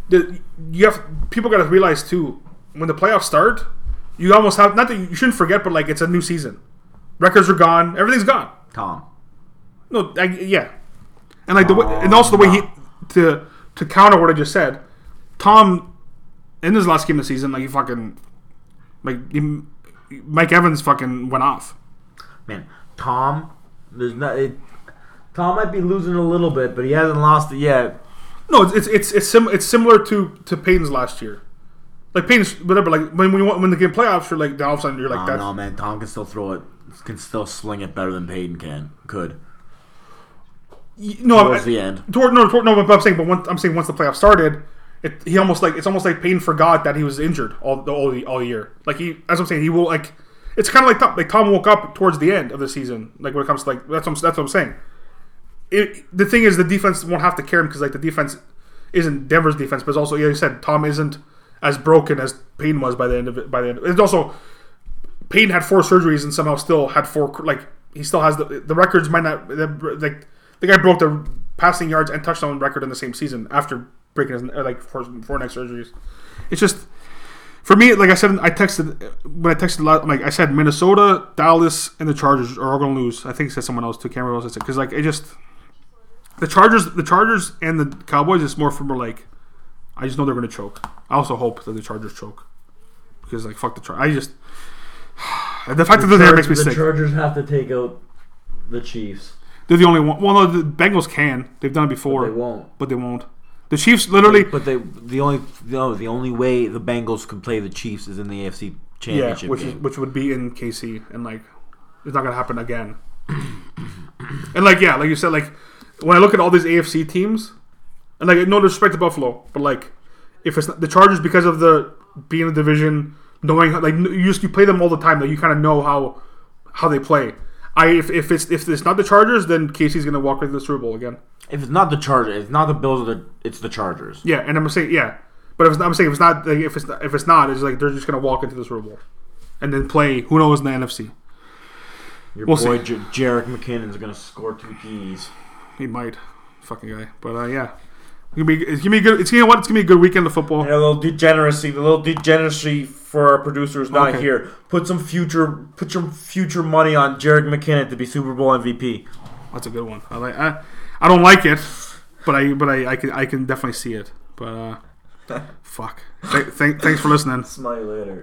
the, you have people got to realize too when the playoffs start, you almost have not that you shouldn't forget, but like it's a new season. Records are gone, everything's gone. Tom. No, I, yeah, and like the way, and also the way he to to counter what I just said, Tom in his last game of the season, like he fucking like he, Mike Evans fucking went off. Man, Tom, there's not. It, Tom might be losing a little bit, but he hasn't lost it yet. No, it's it's it's it's, sim- it's similar to to Peyton's last year. Like Peyton's whatever. Like when we want when the game playoffs, you're like all of a sudden you're like Oh, that. no, man, Tom can still throw it. Can still sling it better than Peyton can. Could no, towards I- the end. toward no toward, no. But I'm saying, but once, I'm saying once the playoffs started, it, he almost like it's almost like Peyton forgot that he was injured all the all, all year. Like he, as I'm saying, he will like. It's kind of like Tom, like Tom woke up towards the end of the season. Like when it comes to like that's what I'm, that's what I'm saying. It, the thing is, the defense won't have to care him because like the defense isn't Denver's defense, but it's also yeah, you said Tom isn't as broken as Peyton was by the end of it. By the end, it's also Peyton had four surgeries and somehow still had four. Like he still has the the records might not like the guy broke the passing yards and touchdown record in the same season after breaking his like four, four neck surgeries. It's just for me, like I said, I texted when I texted a lot. Like I said, Minnesota, Dallas, and the Chargers are all going to lose. I think it said someone else too. Can't remember what else I said because like it just the Chargers, the Chargers and the Cowboys is more for like I just know they're going to choke. I also hope that the Chargers choke because like fuck the Chargers. I just the fact that they're there makes me the sick. Chargers have to take out the Chiefs. They're the only one. Well, no, the Bengals can. They've done it before, They won't. but they won't. The Chiefs literally. But they the only no the only way the Bengals can play the Chiefs is in the AFC Yeah, Championship which is, game. which would be in KC, and like it's not gonna happen again. and like yeah, like you said, like when I look at all these AFC teams, and like no disrespect to Buffalo, but like if it's not, the Chargers because of the being in the division, knowing how, like you just you play them all the time, that you kind of know how how they play. I if, if it's if it's not the Chargers, then KC's gonna walk into the Super Bowl again. If it's not the Chargers, it's not the Bills, or the it's the Chargers. Yeah, and I'm saying yeah, but if it's not, I'm saying if it's not like, if it's not, if it's not, it's like they're just gonna walk into the Super Bowl, and then play who knows in the NFC. Your We'll boy. J- Jerick McKinnon's gonna score two keys. He might, fucking guy. But uh, yeah, it's gonna be it's gonna be good. It's gonna what? It's gonna be a good weekend of football. And a little degeneracy, the little degeneracy for our producers not Okay. here. Put some future, put some future money on Jerick McKinnon to be Super Bowl MVP. That's a good one. I like. I, I don't like it, but I but I, I can I can definitely see it. But uh, fuck. Th- th- thanks for listening. Smile later.